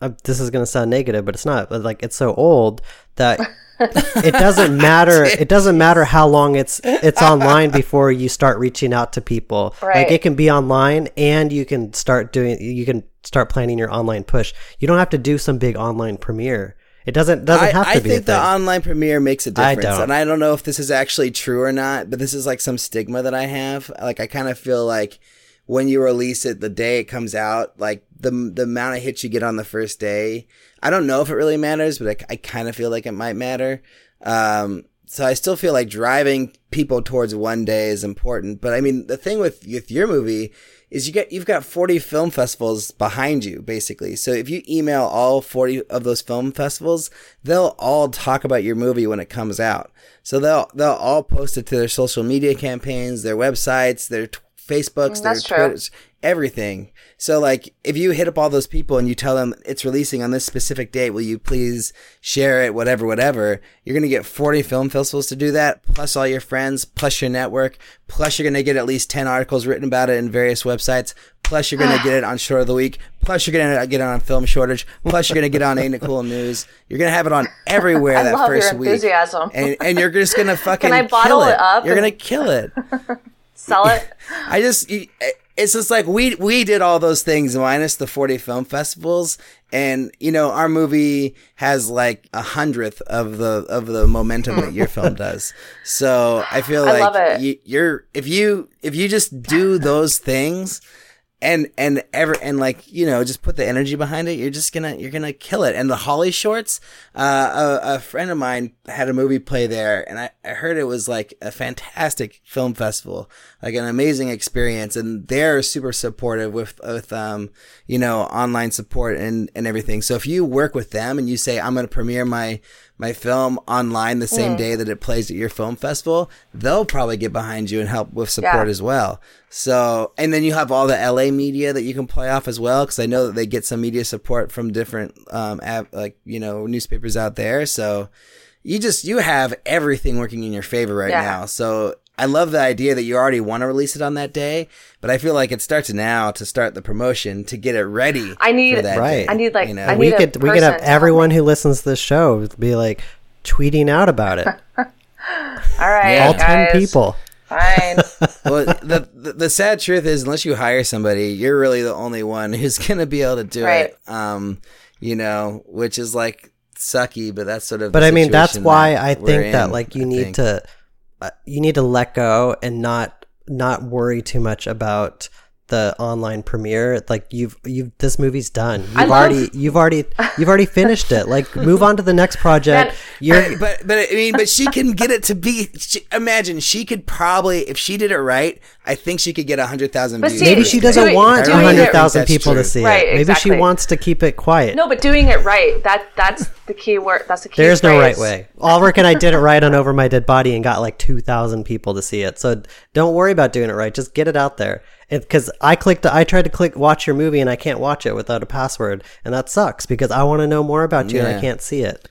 A: uh, this is going to sound negative, but it's not. But like it's so old that (laughs) it doesn't (laughs) matter. It doesn't matter how long it's it's online before you start reaching out to people. Like it can be online, and you can start doing. You can start planning your online push. You don't have to do some big online premiere. It doesn't doesn't
B: I,
A: have to
B: I
A: be.
B: think
A: a
B: the online premiere makes a
A: I
B: difference,
A: don't.
B: and I don't know if this is actually true or not. But this is like some stigma that I have. Like I kind of feel like when you release it the day it comes out, like the the amount of hits you get on the first day. I don't know if it really matters, but I, I kind of feel like it might matter. Um, so I still feel like driving people towards one day is important. But I mean, the thing with with your movie is you get you've got 40 film festivals behind you basically. So if you email all 40 of those film festivals, they'll all talk about your movie when it comes out. So they'll they'll all post it to their social media campaigns, their websites, their Facebooks, their. Twitters, everything. So like if you hit up all those people and you tell them it's releasing on this specific date, will you please share it, whatever, whatever, you're gonna get 40 film festivals to do that, plus all your friends, plus your network, plus you're gonna get at least 10 articles written about it in various websites, plus you're gonna (sighs) get it on Short of the Week, plus you're gonna get it on Film Shortage, plus you're gonna get it on Ain't It Cool News. You're gonna have it on (laughs) everywhere
C: I
B: that
C: love your
B: first week. And, and you're just gonna (laughs) fucking
C: I bottle
B: kill
C: it up
B: You're
C: and-
B: gonna kill it. (laughs)
C: Sell it. (laughs)
B: I just eh, it's just like we we did all those things minus the 40 film festivals and you know our movie has like a hundredth of the of the momentum that your film (laughs) does so i feel
C: I
B: like. You, you're if you if you just do those things and and ever and like you know just put the energy behind it you're just gonna you're gonna kill it. And the holly shorts uh a, a friend of mine had a movie play there and I, I heard it was like a fantastic film festival like an amazing experience and they're super supportive with with um you know online support and and everything. So if you work with them and you say i'm gonna premiere my my film online the same day that it plays at your film festival they'll probably get behind you and help with support
C: Yeah.
B: as well so, and then you have all the LA media that you can play off as well, because I know that they get some media support from different, um, av- like you know, newspapers out there. So, you just you have everything working in your favor right
C: Yeah.
B: now. So I love the idea that you already want to release it on that day, but I feel like it starts now to start the promotion to get it ready. (sighs)
C: I need-
B: for that
A: Right.
B: day,
C: I need, like,
B: you know?
C: I need
A: we could we could have
C: person to help
A: everyone who listens to this show be like tweeting out about it. (laughs)
C: All right,
B: Yeah.
A: All ten
C: guys.
A: people.
C: Fine. (laughs)
B: well, the, the the sad truth is, unless you hire somebody, you're really the only one who's gonna be able to do
C: Right.
B: it. Um, you know, which is like sucky, but that's sort of.
A: But
B: the
A: I mean, that's
B: situation
A: why
B: that
A: I
B: we're
A: think that like you
B: I
A: need
B: think.
A: to Uh, you need to let go and not not worry too much about the online premiere like you've you've this movie's done you've
C: I love-
A: already (laughs) you've already you've already finished it like move on to the next project
C: Man,
A: you're
B: but but I mean, but she can get it to be. She, imagine she could probably, if she did it right, I think she could get a hundred thousand views.
C: see,
A: maybe she doesn't
C: doing-
A: want a hundred thousand
B: That's
A: people to
B: true.
A: see
C: Right,
A: it maybe
C: exactly.
A: she wants to keep it quiet
C: no, but doing it right. That that's the key word. That's the key.
A: There's no right way. Ulrich and I did it right on Over My Dead Body and got like 2,000 people to see it. So don't worry about doing it right. Just get it out there. Because I clicked, I tried to click watch your movie and I can't watch it without a password. And that sucks because I want to know more about you and I can't see it.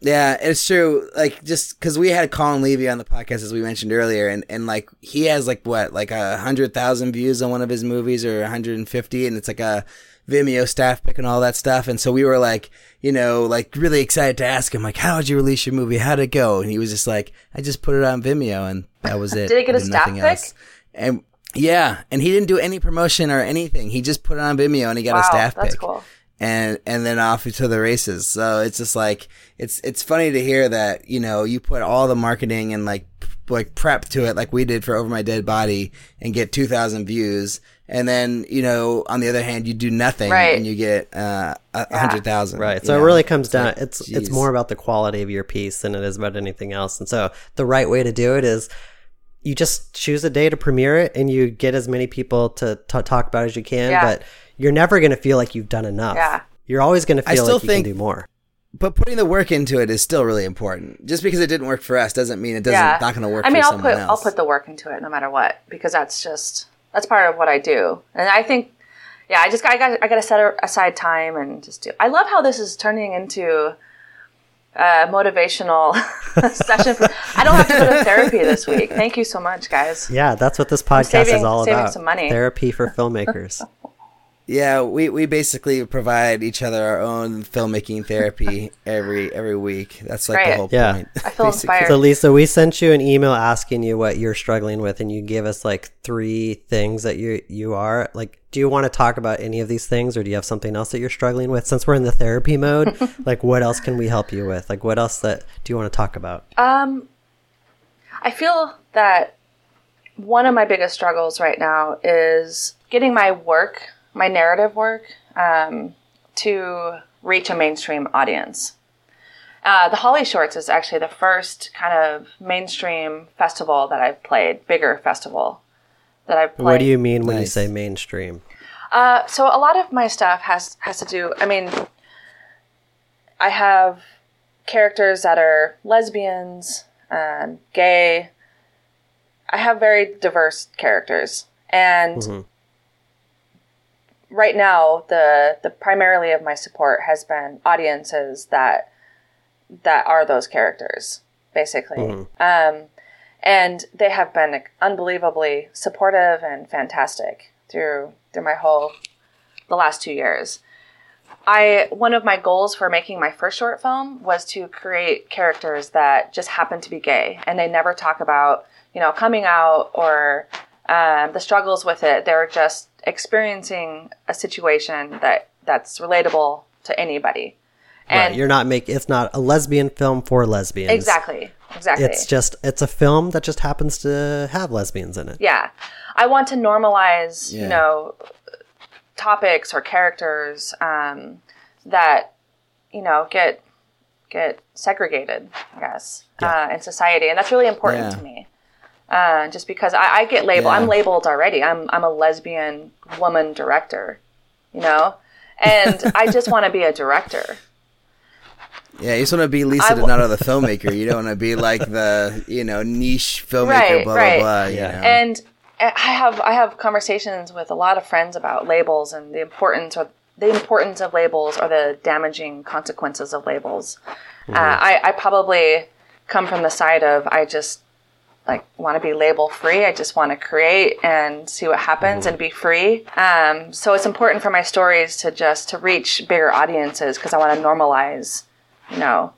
B: Yeah, it's true. Like just because we had Colin Levy on the podcast as we mentioned earlier, and and like he has like what like a hundred thousand views on one of his movies or 150, and it's like a Vimeo staff pick and all that stuff. And so we were like, you know, like really excited to ask him like, how did you release your movie? How'd it go? And he was just like, I just put it on Vimeo, and that was (laughs) it.
C: Did it get a
B: did
C: staff pick?
B: else. And yeah, and he didn't do any promotion or anything. He just put it on Vimeo, and he got
C: Wow,
B: a staff
C: that's
B: pick
C: cool.
B: and and then off to the races. So it's just like it's it's funny to hear that you know you put all the marketing and like p- like prep to it like we did for Over My Dead Body and get two thousand views, and then you know on the other hand you do nothing
C: Right.
B: and you get uh, a a hundred thousand.
A: Right. So
B: know?
A: it really comes
B: It's
A: down,
B: like,
A: it's, it's more about the quality of your piece than it is about anything else. And so the right way to do it is you just choose a day to premiere it and you get as many people to, to talk about as you can,
C: Yeah.
A: but you're never going to feel like you've done enough.
C: Yeah.
A: You're always going to feel
B: still
A: like you
B: think-
A: can do more.
B: But putting the work into it is still really important. Just because it didn't work for us doesn't mean it doesn't
C: yeah.
B: not going to work.
C: I mean,
B: for
C: I'll
B: someone
C: put
B: else.
C: I'll put the work into it no matter what because that's just that's part of what I do, and I think. Yeah, I just I got I got to set aside time and just do. I love how this is turning into a motivational (laughs) session. For, I don't have to go to therapy this week. Thank you so much, guys.
A: Yeah, that's what this podcast
C: saving-
A: is all
C: saving
A: about.
C: Saving some money.
A: Therapy for filmmakers. (laughs)
B: Yeah, we, we basically provide each other our own filmmaking therapy (laughs) every every week. That's like the
C: Great.
B: whole
A: Yeah.
B: point.
C: I feel (laughs)
B: basically.
C: inspired.
A: so Lisa, we sent you an email asking you what you're struggling with, and you gave us like three things that you you are like. Do you want to talk about any of these things, or do you have something else that you're struggling with? Since we're in the therapy mode, (laughs) like what else can we help you with? Like what else that do you want to talk about?
C: Um, I feel that one of my biggest struggles right now is getting my work, my narrative work, um, to reach a mainstream audience. Uh, the Holly Shorts is actually the first kind of mainstream festival that I've played, bigger festival that I've played.
A: What do you mean when you say mainstream?
C: Uh, so a lot of my stuff has has to do. I mean, I have characters that are lesbians, um, gay. I have very diverse characters, and
A: Mhm.
C: Right now the the primarily of my support has been audiences that that are those characters, basically. Um, and they have been unbelievably supportive and fantastic through through my whole the last two years. I one of my goals for making my first short film was to create characters that just happen to be gay, and they never talk about you know coming out or um, the struggles with it. They're just experiencing a situation that that's relatable to anybody.
A: Right,
C: And
A: you're not making it's not a lesbian film for lesbians.
C: exactly, exactly.
A: It's just it's a film that just happens to have lesbians in it.
C: yeah i want to normalize
B: Yeah.
C: you know topics or characters um, that you know get get segregated i guess uh, in society and that's really important
B: Yeah.
C: to me uh, just because I, I get labeled
B: Yeah.
C: i'm labeled already i'm i'm a lesbian woman director you know and (laughs) i just want to be a director
B: Yeah, you just want to be Lisa
C: I w-
B: Donato, the filmmaker. You don't want to be like the you know niche filmmaker.
C: Right,
B: blah
C: right.
B: blah blah.
A: Yeah.
B: know?
C: and I have I have conversations with a lot of friends about labels and the importance or the importance of labels or the damaging consequences of labels. Uh, I, I probably come from the side of I just like want to be label free. I just want to create and see what happens and be free. Um, so it's important for my stories to just to reach bigger audiences because I want to normalize, you know,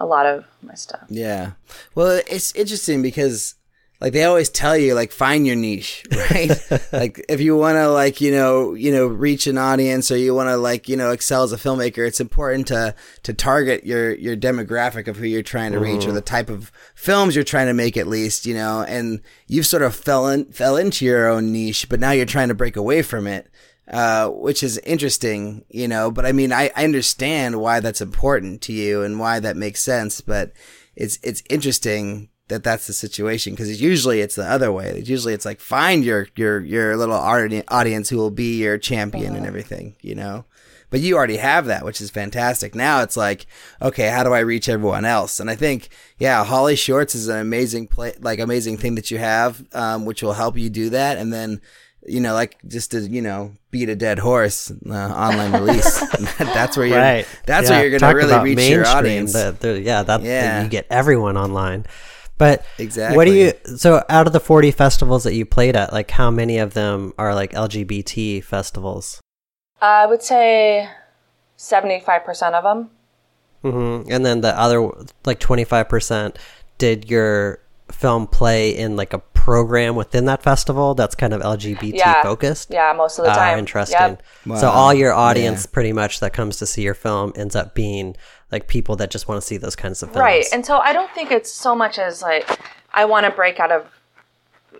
C: a lot of my stuff.
B: Yeah. Well, it's interesting because like they always tell you like find your niche, (laughs) right? like if you want to like, you know, you know, reach an audience or you want to like, you know, excel as a filmmaker, it's important to to target your your demographic of who you're trying to reach or the type of films you're trying to make at least, you know, and you've sort of fell in, fell into your own niche, but now you're trying to break away from it. Uh, which is interesting, you know, but I mean, I, I understand why that's important to you and why that makes sense, but it's, it's interesting that that's the situation because usually it's the other way. Usually it's like find your, your, your little audience who will be your champion and everything, you know, but you already have that, which is fantastic. Now it's like, okay, how do I reach everyone else? And I think, yeah, Holly Shorts is an amazing play, like amazing thing that you have, um, which will help you do that. And then, you know, like just to, you know, beat a dead horse, uh, online (laughs) release. (laughs) that's where you're,
A: Right.
B: that's
A: Yeah,
B: where you're going to really reach your audience.
A: there- yeah, that,
B: Yeah.
A: you get everyone online. But
B: exactly, what
A: do you? So out of the forty festivals that you played at, like how many of them are like LGBT festivals?
C: I would say 75% of them.
A: Mm-hmm. And then the other like twenty five percent, did your film play in like a program within that festival that's kind of LGBT
C: Yeah.
A: focused?
C: Yeah, most of the
A: Ah,
C: time.
A: interesting.
C: Yep.
A: So all your audience
B: Yeah.
A: pretty much that comes to see your film ends up being like people that just want to see those kinds of films.
C: Right. And so I don't think it's so much as like I want to break out of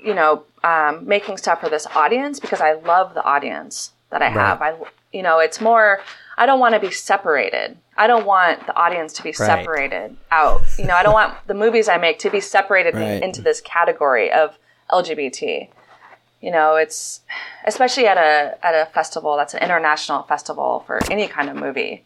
C: you know um, making stuff for this audience because I love the audience that I have. I you know it's more I don't want to be separated. I don't want the audience to be separated out. You know I don't want (laughs) the movies I make to be separated
B: Right.
C: into this category of LGBT. You know it's especially at a at a festival that's an international festival for any kind of movie.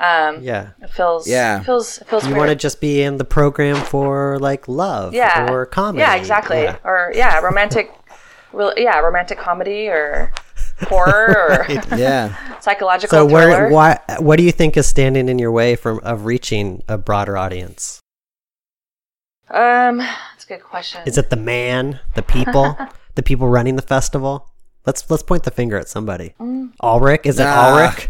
A: Yeah.
C: It feels
B: Yeah.
C: it feels it feels
A: You want to just be in the program for like love
C: yeah
A: or comedy.
C: yeah exactly
A: Yeah.
C: or yeah romantic (laughs) real yeah romantic comedy or (laughs) horror or
B: yeah. (laughs)
C: psychological
A: So
C: thriller
A: where why what do you think is standing in your way from of reaching a broader audience?
C: um that's a good question
A: Is it the man, the people, the people running the festival? Let's let's point the finger at somebody.
C: Mm.
A: Ulrich? Is it
B: Nah.
A: Ulrich?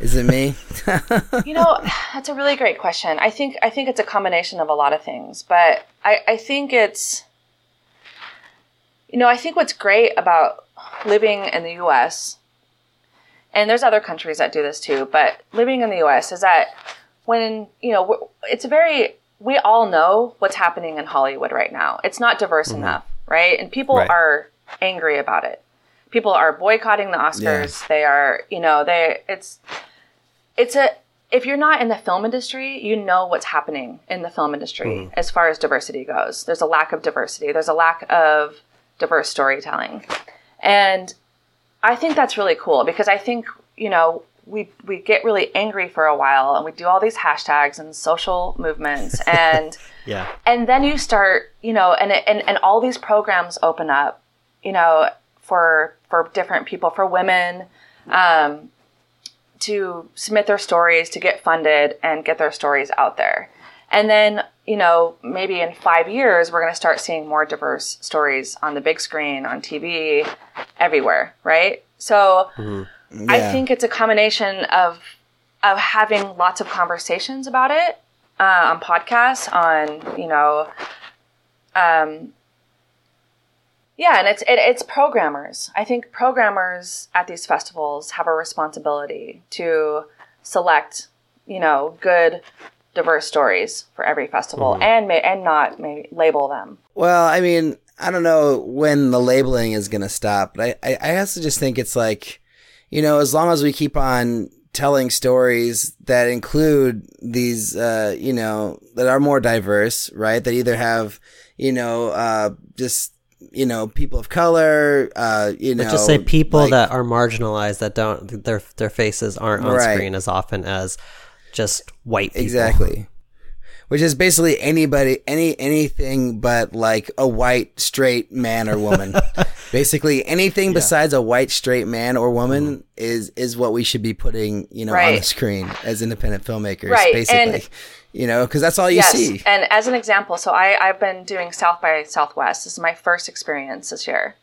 B: Is it me? (laughs)
C: you know that's a really great question. I think i think it's a combination of a lot of things but i i think it's you know i think what's great about living in the us and there's other countries that do this too but living in the us is that when you know it's a very we all know what's happening in hollywood right now. It's not diverse mm-hmm. enough right? And people
B: Right.
C: are angry about it. People are boycotting the oscars. They are you know they it's it's a if you're not in the film industry, you know what's happening in the film industry as far as diversity goes. There's a lack of diversity. There's a lack of diverse storytelling. And I think that's really cool because I think, you know, we we get really angry for a while and we do all these hashtags and social movements (laughs) and
A: Yeah.
C: and then you start you know and and and all these programs open up you know for for different people for women um, to submit their stories to get funded and get their stories out there. And then you know maybe in five years we're going to start seeing more diverse stories on the big screen on tv everywhere right? So i
B: Yeah.
C: think it's a combination of of having lots of conversations about it uh, on podcasts, on you know, um, yeah, and it's it, it's programmers. I think programmers at these festivals have a responsibility to select, you know, good, diverse stories for every festival, and may and not maybe label them.
B: Well, I mean, I don't know when the labeling is going to stop, but I, I, I also just think it's like, you know, as long as we keep on telling stories that include these, uh, you know, that are more diverse, right? That either have, you know, uh, just, you know, people of color, uh, you know,
A: Let's just say people
B: like-
A: that are marginalized that don't their their faces aren't on
B: Right.
A: screen as often as just white people.
B: Exactly. which is basically anybody, any anything but like a white straight man or woman. (laughs) basically, anything besides a white straight man or woman is is what we should be putting, you know, on the screen as independent filmmakers.
C: Right,
B: Basically,
C: and-
B: you know, because that's all you
C: yes.
B: see.
C: And as an example, so I, I've been doing South by Southwest. This is my first experience this year.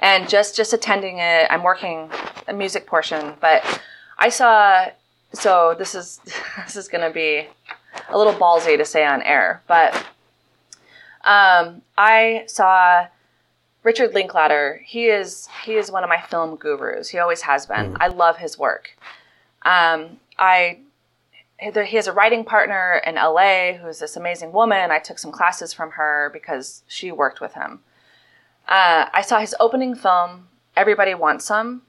C: And just just attending it, I'm working a music portion, but I saw so this is (laughs) this is gonna be a little ballsy to say on air, but um, I saw Richard Linklater. He is he is one of my film gurus. He always has been. I love his work. Um, I he has a writing partner in LA who's this amazing woman. I took some classes from her because she worked with him. Uh, I saw his opening film, Everybody Wants Some,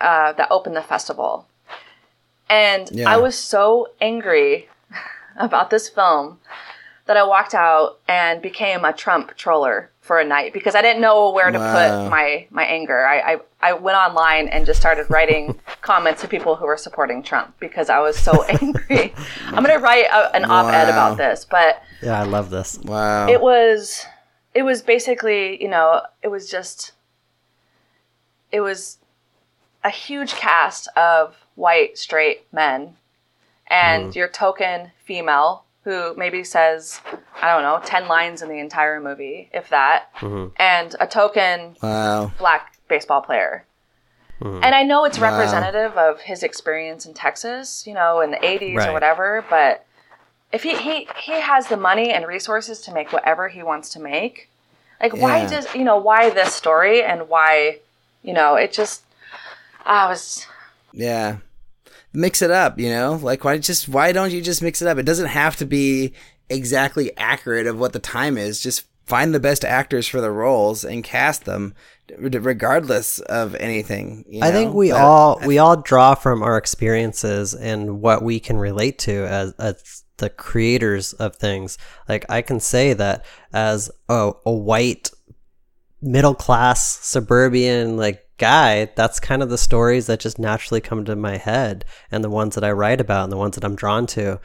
C: uh, that opened the festival. And
B: Yeah.
C: I was so angry (laughs) about this film that I walked out and became a Trump troller for a night because I didn't know where to
B: Wow.
C: put my, my anger. I, I, I went online and just started writing (laughs) comments to people who were supporting Trump because I was so (laughs) angry. I'm going to write a, an op-ed about this, but
A: Yeah, I love this.
B: Wow.
C: it was it was basically you know it was just it was a huge cast of white straight men and mm. your token female who maybe says i don't know 10 lines in the entire movie if that mm-hmm. and a token
B: wow.
C: black baseball player. Mm-hmm. And I know it's representative of his experience in Texas, you know, in the 80s
A: Right.
C: or whatever, but if he, he he has the money and resources to make whatever he wants to make, like why does, you know, why this story and why, you know, it just I was
B: Yeah. Mix it up, you know? Like why just why don't you just mix it up? It doesn't have to be exactly accurate of what the time is. Just find the best actors for the roles and cast them regardless of anything. you
A: I think we
B: But-
A: all we all draw from our experiences and what we can relate to as as the creators of things. Like I can say that as a, a white middle class suburban like guy, that's kind of the stories that just naturally come to my head and the ones that I write about and the ones that I'm drawn to.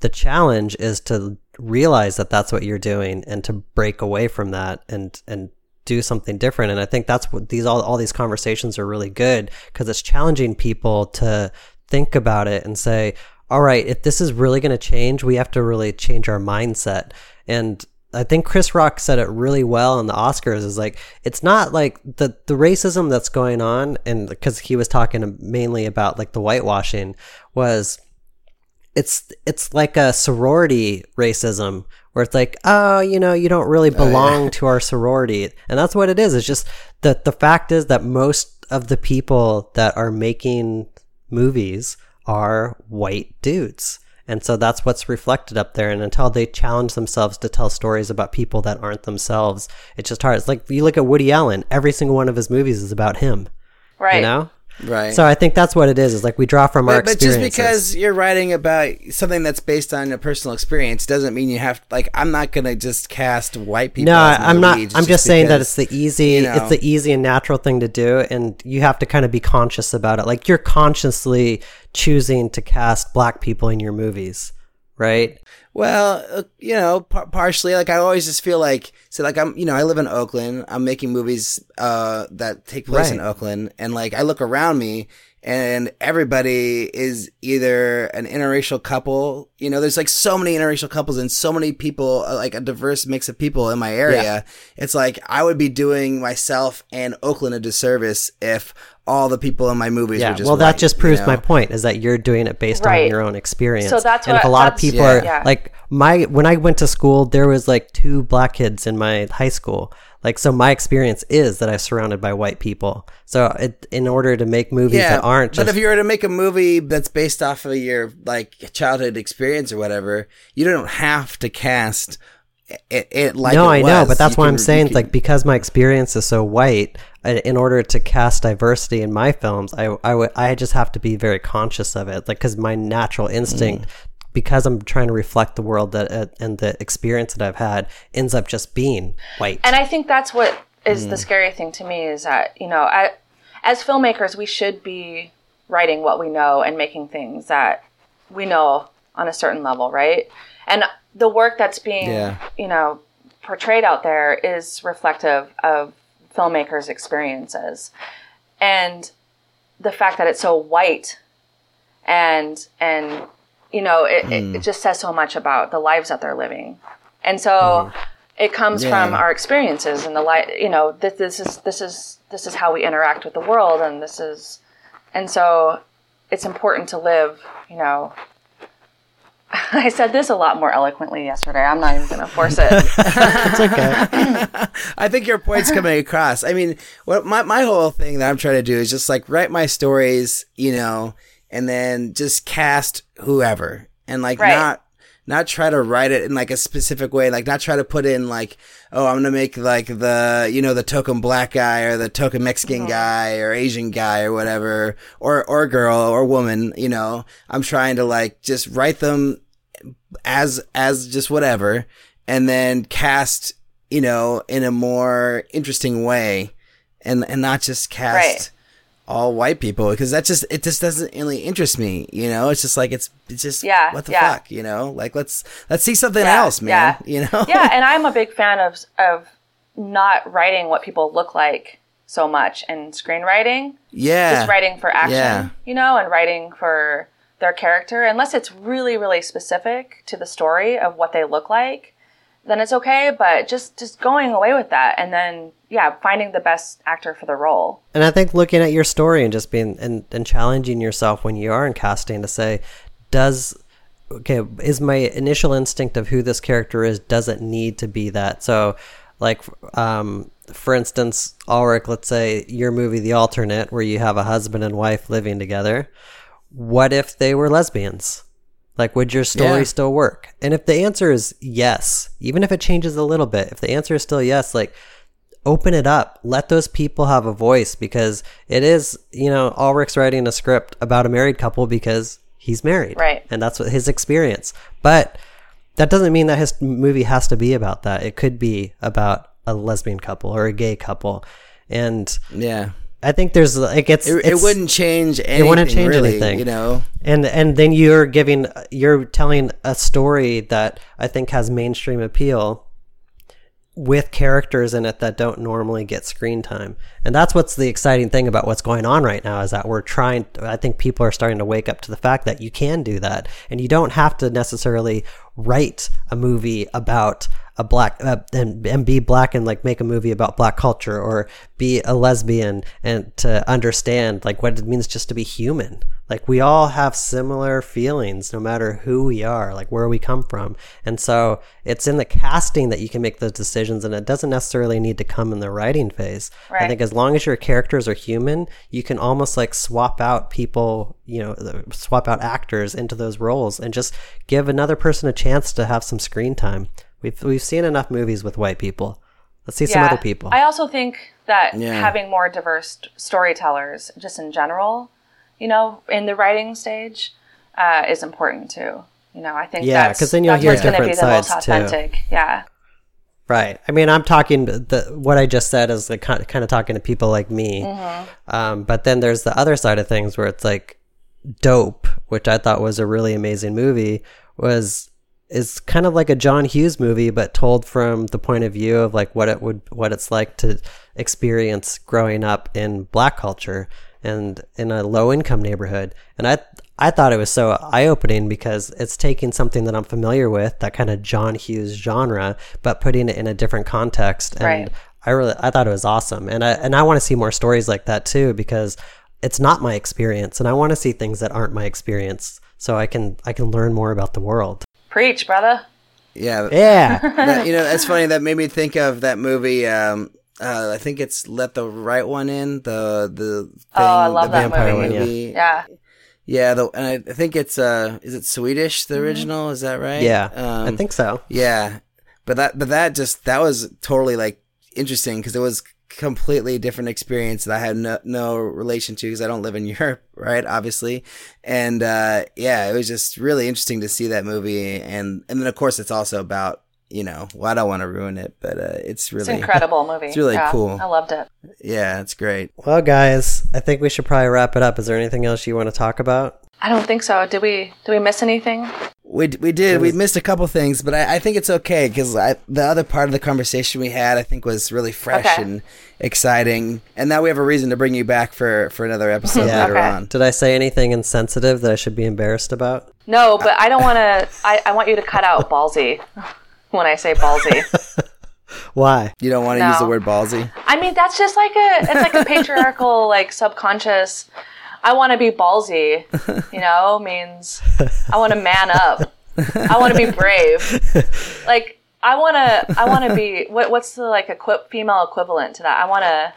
A: The challenge is to realize that that's what you're doing and to break away from that and and do something different. And I think that's what these all all these conversations are really good because it's challenging people to think about it and say, all right, if this is really going to change, we have to really change our mindset. And I think Chris Rock said it really well in the Oscars is like it's not like the the racism that's going on and because he was talking mainly about like the whitewashing was it's it's like a sorority racism where it's like oh you know you don't really oh, belong to our (laughs) sorority. And that's what it is. It's just that the fact is that most of the people that are making movies are white dudes and so that's what's reflected up there. And until they challenge themselves to tell stories about people that aren't themselves it's just hard. It's like you look at woody allen every single one of his movies is about him
C: right.
A: you know
B: right.
A: so i think that's what it is is like we draw from our
B: but, but just because you're writing about something that's based on a personal experience doesn't mean you have to, like I'm not gonna just cast white people.
A: No, I'm not. I'm just saying that it's the easy,
B: you know.
A: it's the easy and natural thing to do, and you have to kind of be conscious about it. Like you're consciously choosing to cast black people in your movies, right?
B: Well, uh, you know, par- partially. Like I always just feel like, so like I'm, you know, I live in Oakland. I'm making movies uh, that take place in Oakland, and like I look around me, and everybody is either an interracial couple. You know, there's like so many interracial couples and so many people, uh, like a diverse mix of people in my area. It's like I would be doing myself and Oakland a disservice if all the people in my movies
A: Yeah.
B: were just
A: well, that
B: white,
A: just
B: you
A: proves
B: know?
A: my point is that you're doing it based on your own experience.
C: So that's
A: and
C: what-
A: if a lot of people
B: Yeah.
A: are
C: Yeah.
A: like my when I went to school, there was like two black kids in my high school. Like so, my experience is that I'm surrounded by white people. So, it, in order to make movies that aren't just
B: but if you were to make a movie that's based off of your like childhood experience or whatever, you don't have to cast it, it like
A: no, I know, but that's
B: You
A: why
B: can-
A: I'm saying it's like because my experience is so white. In order to cast diversity in my films, I I would I just have to be very conscious of it, like because my natural instinct,
B: Mm.
A: Because I'm trying to reflect the world that uh, and the experience that I've had, ends up just being white.
C: And I think that's what is the scary thing to me is that, you know, I, as filmmakers, we should be writing what we know and making things that we know on a certain level, right? And the work that's being
B: Yeah.
C: you know portrayed out there is reflective of filmmakers' experiences, and the fact that it's so white, and and you know it, it, it just says so much about the lives that they're living, and so. Hmm. It comes
B: Yeah.
C: from our experiences and the light. You know, this, this is this is this is how we interact with the world, and this is, and so it's important to live. You know, (laughs) I said this a lot more eloquently yesterday. I'm not even going to force it. (laughs)
A: It's okay.
B: I think your point's coming across. I mean, what my my whole thing that I'm trying to do is just like write my stories, you know, and then just cast whoever and like
C: Right.
B: not not try to write it in like a specific way, like not try to put in like, oh, I'm gonna make like the you know the token black guy or the token Mexican uh-huh. guy or Asian guy or whatever, or or girl or woman, you know. I'm trying to like just write them as as just whatever and then cast you know in a more interesting way and and not just cast
C: Right.
B: All white people because that just it just doesn't really interest me you know it's just like it's it's just
C: Yeah,
B: what the
C: yeah.
B: fuck you know like let's let's see something
C: Yeah,
B: else man
C: yeah.
B: you know
C: yeah, and (laughs) I'm a big fan of of not writing what people look like so much in screenwriting.
B: yeah
C: Just writing for action, you know, and writing for their character. Unless it's really, really specific to the story of what they look like, then it's okay. But just just going away with that, and then yeah, finding the best actor for the role.
A: And I think looking at your story and just being and, and challenging yourself when you are in casting to say, does okay, is my initial instinct of who this character is does it need to be that? So like um for instance, Ulrich, let's say your movie The Alternate, where you have a husband and wife living together. What if they were lesbians? Like, would your story
B: Yeah.
A: still work? And if the answer is yes, even if it changes a little bit, if the answer is still yes, like, open it up. Let those people have a voice because it is, you know, Ulrich's writing a script about a married couple because he's married.
C: Right.
A: And that's what his experience. But that doesn't mean that his movie has to be about that. It could be about a lesbian couple or a gay couple. And
B: yeah
A: I think there's like it's
B: it, it wouldn't change anything It
A: wouldn't change
B: really,
A: anything.
B: you know
A: and and then you're giving you're telling a story that I think has mainstream appeal with characters in it that don't normally get screen time. And that's what's the exciting thing about what's going on right now is that we're trying I think people are starting to wake up to the fact that you can do that and you don't have to necessarily write a movie about a black uh, and, and be black and like make a movie about black culture or be a lesbian and to understand like what it means just to be human. Like we all have similar feelings no matter who we are like where we come from. And so it's in the casting that you can make those decisions and it doesn't necessarily need to come in the writing phase. I think as long as your characters are human you can almost like swap out people you know swap out actors into those roles and just give another person a chance to have some screen time we've we've seen enough movies with white people let's see some other people
C: I also think that
B: Yeah.
C: having more diverse storytellers, just in general, you know, in the writing stage, uh, is important too. You know, I think
A: Yeah, because then you'll hear
C: what's going to be
A: different
C: the most
A: sides, too.
C: authentic. Yeah,
A: Right. I mean, I'm talking the what I just said is like kind kind of talking to people like me.
C: Mm-hmm.
A: Um, but then there's the other side of things where it's like dope, which I thought was a really amazing movie. Was is kind of like a John Hughes movie, but told from the point of view of like what it would what it's like to experience growing up in black culture and in a low income neighborhood. And I I thought it was so eye opening because it's taking something that I'm familiar with, that kind of John Hughes genre, but putting it in a different context. And
C: Right.
A: I really I thought it was awesome. And I and I want to see more stories like that too because it's not my experience and I want to see things that aren't my experience so I can I can learn more about the world.
C: Preach, brother.
B: yeah
A: Yeah. (laughs)
B: that, you know, that's funny. That made me think of that movie. Um, uh, I think it's "Let the Right One In." The the thing,
C: Oh, I love
B: the
C: that
A: vampire
C: movie.
A: yeah.
C: Yeah,
B: yeah. The, and I, I think it's uh, is it Swedish? The original is that right?
A: yeah.
B: Um,
A: I think so.
B: Yeah, but that but that just that was totally like interesting because it was completely different experience that I had no no relation to because I don't live in (laughs) Europe, right? Obviously, and uh, yeah, it was just really interesting to see that movie, and and then of course it's also about you know well I don't want to ruin it, but uh, it's
C: it's
B: really
C: an incredible (laughs) movie.
B: it's really
C: Yeah,
B: cool.
C: I loved it.
B: yeah, it's great.
A: Well, guys, I think we should probably wrap it up. Is there anything else you want to talk about?
C: I don't think so. Did we? Did we miss anything?
B: We we did. We missed a couple things, but I, I think it's okay because the other part of the conversation we had, I think, was really fresh
C: Okay.
B: and exciting. And now we have a reason to bring you back for for another episode
A: Yeah.
B: later
C: Okay.
B: on.
A: Did I say anything insensitive that I should be embarrassed about?
C: No, but I don't want to. I, I want you to cut out ballsy (laughs) when I say ballsy. (laughs)
A: Why?
B: You don't want to use the word ballsy.
C: I mean, that's just like a. It's like a patriarchal, like subconscious. I want to be ballsy. You know, (laughs) means I want to man up. I want to be brave. Like I want to. I want to be. What, what's the like equi- female equivalent to that? I want to.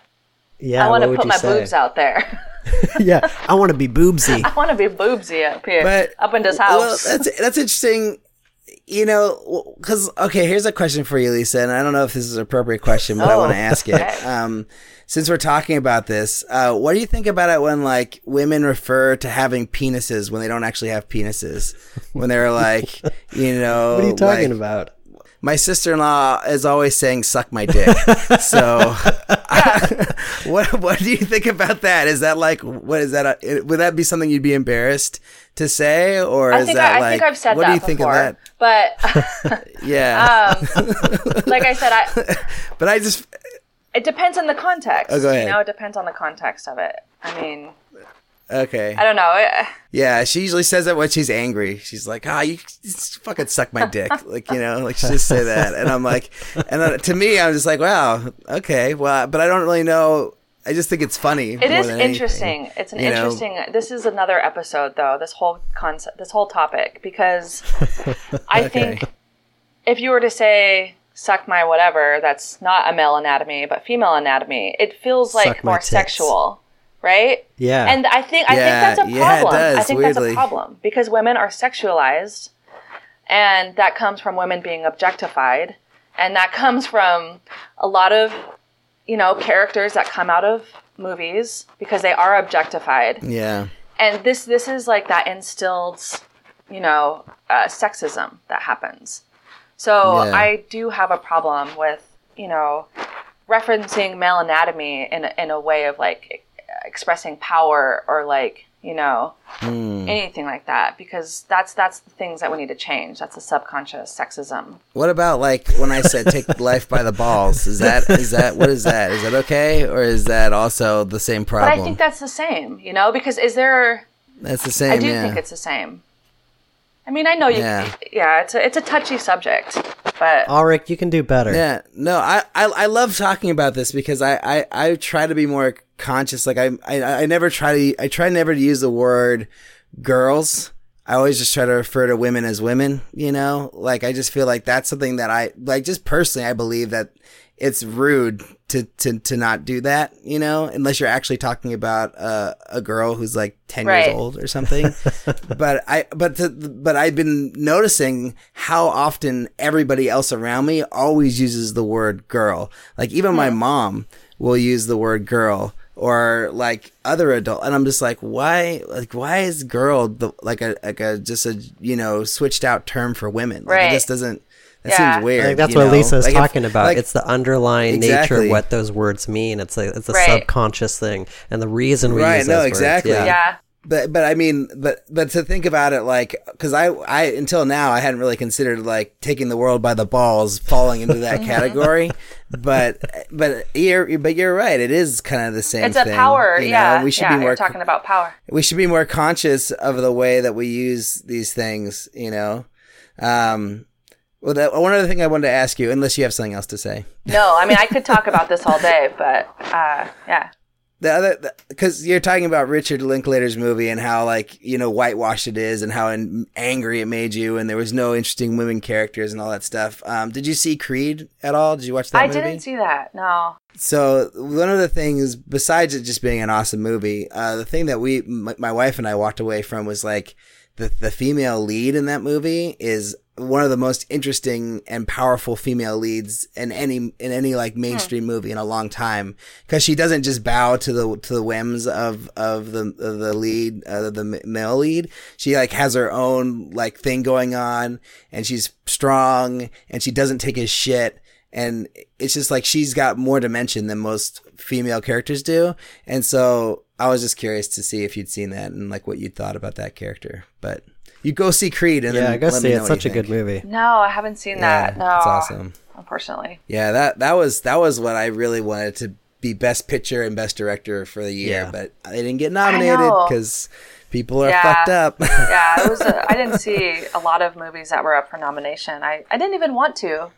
A: Yeah,
C: I want to put my
A: say?
C: boobs out there. (laughs)
A: yeah, I want to be (laughs) boobsy.
C: I want to be boobsy up here,
B: But
C: up in this house.
B: Well, that's that's interesting. You know, because okay, here's a question for you, Lisa, and I don't know if this is an appropriate question, but I
C: Oh,
B: want to ask it. Um, since we're talking about this, uh, what do you think about it when like women refer to having penises when they don't actually have penises? When they're like, you know, (laughs)
A: What are you talking
B: like,
A: about?
B: My sister-in-law is always saying "suck my dick." (laughs) so, (laughs) what what do you think about that? Is that like what is that? A, would that be something you'd be embarrassed to say, or
C: I
B: is
C: think
B: that
C: I, I
B: like
C: think I've said
B: what
C: that
B: do you think
C: before,
B: of that?
C: but (laughs)
B: Yeah,
C: um, like I said, I
B: but I just
C: it depends on the context.
B: Oh, go ahead.
C: You know, it depends on the context of it. I mean,
B: okay.
C: I don't know.
B: Yeah, she usually says that when she's angry. She's like, "Ah, you fucking suck my dick," (laughs) like you know, like she just say that, and I'm like, and then, to me, I'm just like, "Wow, okay, well," but I don't really know. I just think it's funny.
C: It is
B: than anything.
C: interesting. It's an
B: you know?
C: interesting. This is another episode, though. This whole concept, this whole topic, because (laughs) I
B: Okay.
C: think if you were to say "suck my whatever," that's not a male anatomy, but female anatomy. It feels like more
A: tits.
C: sexual, right?
A: Yeah.
C: And I think I
B: Yeah,
C: think that's a
B: yeah,
C: problem.
B: does,
C: I think that's a problem because women are sexualized, and that comes from women being objectified, and that comes from a lot of you know characters that come out of movies because they are objectified,
B: Yeah,
C: and this this is like that instilled you know uh, sexism that happens. So
B: Yeah.
C: I do have a problem with you know referencing male anatomy in in a way of like expressing power or like you know
B: Hmm.
C: anything like that because that's that's the things that we need to change. That's the subconscious sexism.
B: What about like when I said take (laughs) life by the balls? Is that is that what is that? Is that okay, or is that also the same
C: But
B: problem?
C: I think that's the same, you know, because is there?
B: That's the same.
C: I do
B: yeah.
C: think it's the same. I mean, I know you.
B: Yeah.
C: Yeah, it's a it's a touchy subject, but ah,
A: Ulrich, you can do better.
B: Yeah, no, I, I I love talking about this because I, I, I try to be more conscious. Like I, I I never try to I try never to use the word girls. I always just try to refer to women as women. You know, like I just feel like that's something that I like. Just personally, I believe that it's rude to to to not do that. You know, unless you're actually talking about uh, a girl who's like ten
C: Right.
B: years old or something. (laughs) but I but to, but I've been noticing how often everybody else around me always uses the word girl. Like even my mom will use the word girl or like other adult and I'm just like why like why is girl the, like a like a just a you know switched out term for women. Like
C: Right.
B: it just doesn't that
C: Yeah.
B: seems weird.
A: I think that's what
B: know?
A: Lisa's
B: Like, if-
A: talking about.
B: like-
A: it's the underlying nature of what those words mean. It's a it's a
C: Right.
A: subconscious thing, and the reason we
B: Right,
A: use
B: no,
A: those
B: exactly.
A: Words, yeah.
C: yeah,
B: but but I mean, but but to think about it, like, because I I until now I hadn't really considered like taking the world by the balls, falling into that (laughs) category. But but you're but you're right. It is kind of the same.
C: it's a
B: thing,
C: power.
B: you know?
C: yeah,
B: we should
C: yeah.
B: be more
C: talking about power.
B: we should be more conscious of the way that we use these things. You know. Um. Well, that, one other thing I wanted to ask you, unless you have something else to say.
C: No, I mean I could talk about this all day, but uh, yeah,
B: the other because you're talking about Richard Linklater's movie and how like you know whitewashed it is and how an- angry it made you and there was no interesting women characters and all that stuff. Um, did you see Creed at all? Did you watch that
C: I
B: movie?
C: didn't see that. No.
B: So one of the things, besides it just being an awesome movie, uh, the thing that we, my, my wife and I walked away from was like the the female lead in that movie is one of the most interesting and powerful female leads in any in any like mainstream movie in a long time. Because she doesn't just bow to the to the whims of of the of the lead uh, the male lead. She like has her own like thing going on and she's strong and she doesn't take his shit. And it's just like she's got more dimension than most female characters do. And so I was just curious to see if you'd seen that and like what you'd thought about that character. But you go see Creed and
A: Yeah,
B: then
A: go
B: let
A: see it. It's such a
B: you
A: good movie.
C: No, I haven't seen
B: Yeah,
C: that. No,
B: it's awesome.
C: Unfortunately.
B: Yeah, that that was that was what I really wanted to be best picture and best director for the year,
A: Yeah.
B: but they didn't get nominated because people are
C: Yeah.
B: fucked up. (laughs)
C: yeah, it was. A, I didn't see a lot of movies that were up for nomination. I, I didn't even want to.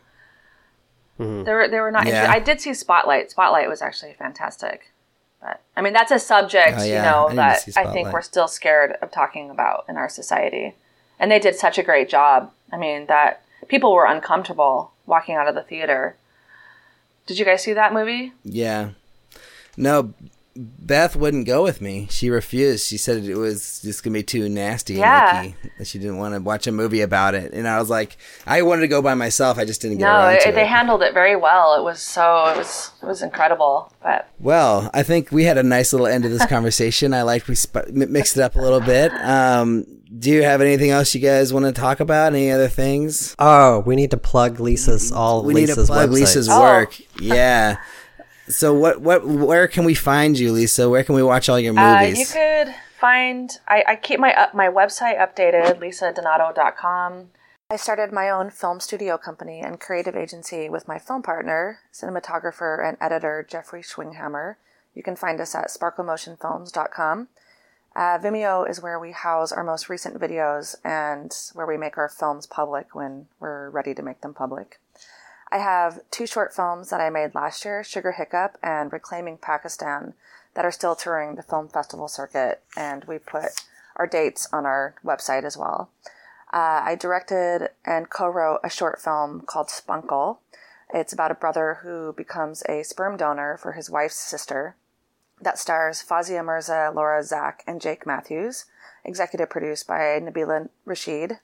C: They were they were not.
B: Mm-hmm. Yeah.
C: I did see Spotlight. Spotlight was actually fantastic. But I mean, that's a subject
B: Oh,
C: you
B: yeah. I
C: know
B: didn't
C: that I think we're still scared of talking about in our society. And they did such a great job. I mean, that people were uncomfortable walking out of the theater. Did you guys see that movie?
B: yeah, no, Beth wouldn't go with me. She refused. She said it was just gonna be too nasty
C: Yeah.
B: and icky. That she didn't want to watch a movie about it. And I was like, I wanted to go by myself. I just didn't get
C: No,
B: around to
C: it, No,
B: they
C: handled it very well. It was so it was it was incredible. But
B: Well, I think we had a nice little end to this conversation. I liked we sp- mixed it up a little bit. Um, do you have anything else you guys want to talk about? Any other things?
A: Oh, we need to plug Lisa's all
B: We
A: Lisa's
B: need to plug
A: websites.
B: Lisa's
C: Oh.
B: work. Yeah. (laughs) So what what where can we find you, Lisa? Where can we watch all your
C: Uh,
B: movies?
C: you could find I, I keep my up my website updated, lisadonato.com. I started my own film studio company and creative agency with my film partner, cinematographer and editor Jeffrey Schwinghammer. You can find us at sparklemotionfilms.com. Uh, Vimeo is where we house our most recent videos and where we make our films public when we're ready to make them public. I have two short films that I made last year, Sugar Hiccup and Reclaiming Pakistan, that are still touring the film festival circuit, and we put our dates on our website as well. Uh, I directed and co-wrote a short film called Spunkle. It's about a brother who becomes a sperm donor for his wife's sister. That stars Fawzia Mirza, Laura Zak, and Jake Matthews. Executive produced by Nabila Rashid.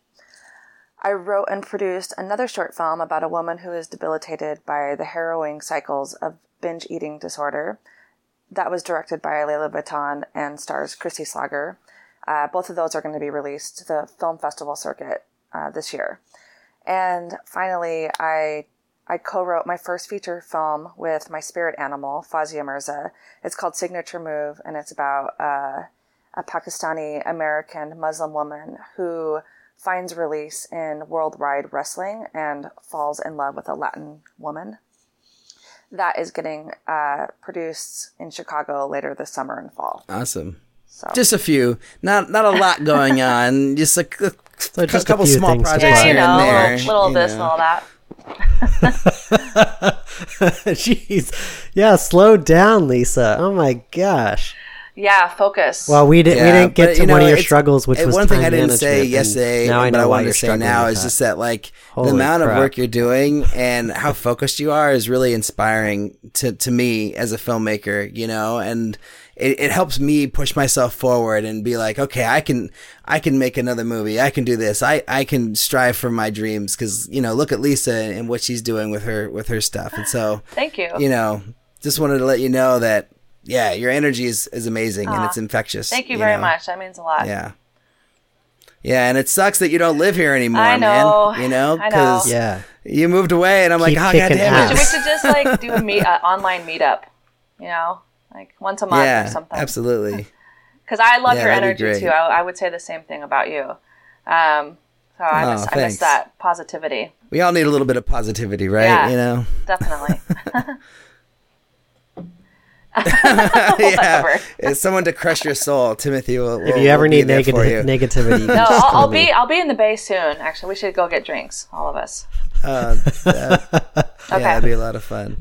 C: I wrote and produced another short film about a woman who is debilitated by the harrowing cycles of binge eating disorder. That was directed by Leila Vuitton and stars Christy Slager. Uh, both of those are going to be released to the film festival circuit uh, this year. And finally, I I co-wrote my first feature film with my spirit animal, Fawzia Mirza. It's called Signature Move, and it's about uh, a Pakistani American Muslim woman who finds release in worldwide wrestling and falls in love with a Latin woman. That is getting uh, produced in Chicago later this summer and fall.
B: awesome.
C: So
B: Just a few. Not not a lot going (laughs) on. Just a, a,
A: So just a
B: couple
A: few
B: small projects
C: yeah,
B: here
C: you know,
B: and there.
C: little, little
B: you
C: this
B: know.
C: and all that. (laughs) (laughs)
A: Jeez. Yeah, slow down, Lisa. Oh my gosh.
C: Yeah, focus.
A: Well, we didn't we didn't get
B: but,
A: to
B: you
A: one of your struggles, which
B: and
A: was
B: one thing I didn't say
A: management, and
B: yesterday,
A: Now I
B: but
A: know
B: I
A: why
B: want to say now is
A: that.
B: just that like
A: Holy
B: the amount of work you're doing and how focused you are is really inspiring to to me as a filmmaker. You know, and it, it helps me push myself forward and be like, okay, I can I can make another movie. I can do this. I I can strive for my dreams because you know look at Lisa and what she's doing with her with her stuff. And so
C: Thank you.
B: you know, just wanted to let you know that yeah, your energy is, is amazing and it's infectious.
C: Thank you, very
B: know?
C: much. That means a lot.
B: Yeah. Yeah, and it sucks that you don't live here anymore,
C: I know.
B: man. You know, because
A: Yeah.
B: you moved away, and I'm
A: Keep
B: like, oh god
A: kicking
B: damn it.
C: We should just like do a meet, uh, online meetup. You know, like once a month or something.
B: absolutely. (laughs)
C: Because I love
B: Yeah,
C: your energy too. I, I would say the same thing about you. Um, so I
B: Oh,
C: miss, I miss that positivity.
B: We all need a little bit of positivity, right?
C: Yeah.
B: You know.
C: Definitely. (laughs) (laughs) (laughs)
B: yeah. It's someone to crush your soul. Timothy will.
A: If you ever
B: will
A: need
B: there you.
A: negativity, (laughs)
C: No,
A: just
C: I'll,
A: call
C: I'll
A: me.
C: be I'll be in the bay soon. Actually, we should go get drinks, all of us.
B: Uh, that-
C: Okay.
B: Yeah, that'd be a lot of fun.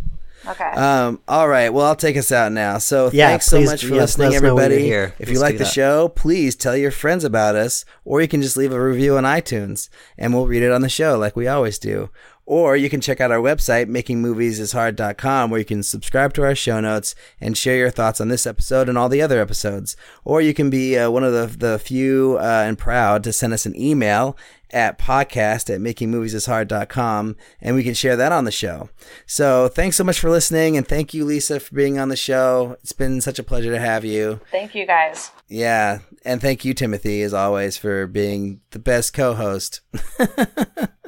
C: Okay.
B: Um, all right. Well, I'll take us out now. So
A: Yeah,
B: thanks so much for
A: yes, let
B: listening,
A: us know
B: everybody.
A: here.
B: If
A: Let's
B: you like the
A: that.
B: show, please tell your friends about us, or you can just leave a review on iTunes, and we'll read it on the show like we always do. Or you can check out our website, makingmoviesishard.com, where you can subscribe to our show notes and share your thoughts on this episode and all the other episodes. Or you can be uh, one of the, the few uh, and proud to send us an email at podcast at makingmoviesishard.com and we can share that on the show. So thanks so much for listening and thank you, Lisa, for being on the show. It's been such a pleasure to have you.
C: Thank you guys.
B: Yeah. And thank you, Timothy, as always, for being the best co host. (laughs)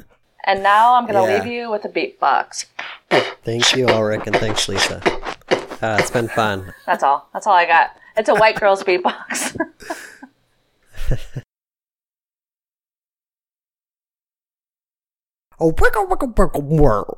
C: And now I'm going to
B: yeah.
C: leave you with a beatbox.
A: Thank you, Ulrich, and thanks, Lisa. Uh, it's been fun.
C: That's all. That's all I got. It's a white girl's beatbox. (laughs)
A: oh, wiggle, wiggle, wiggle, whirl.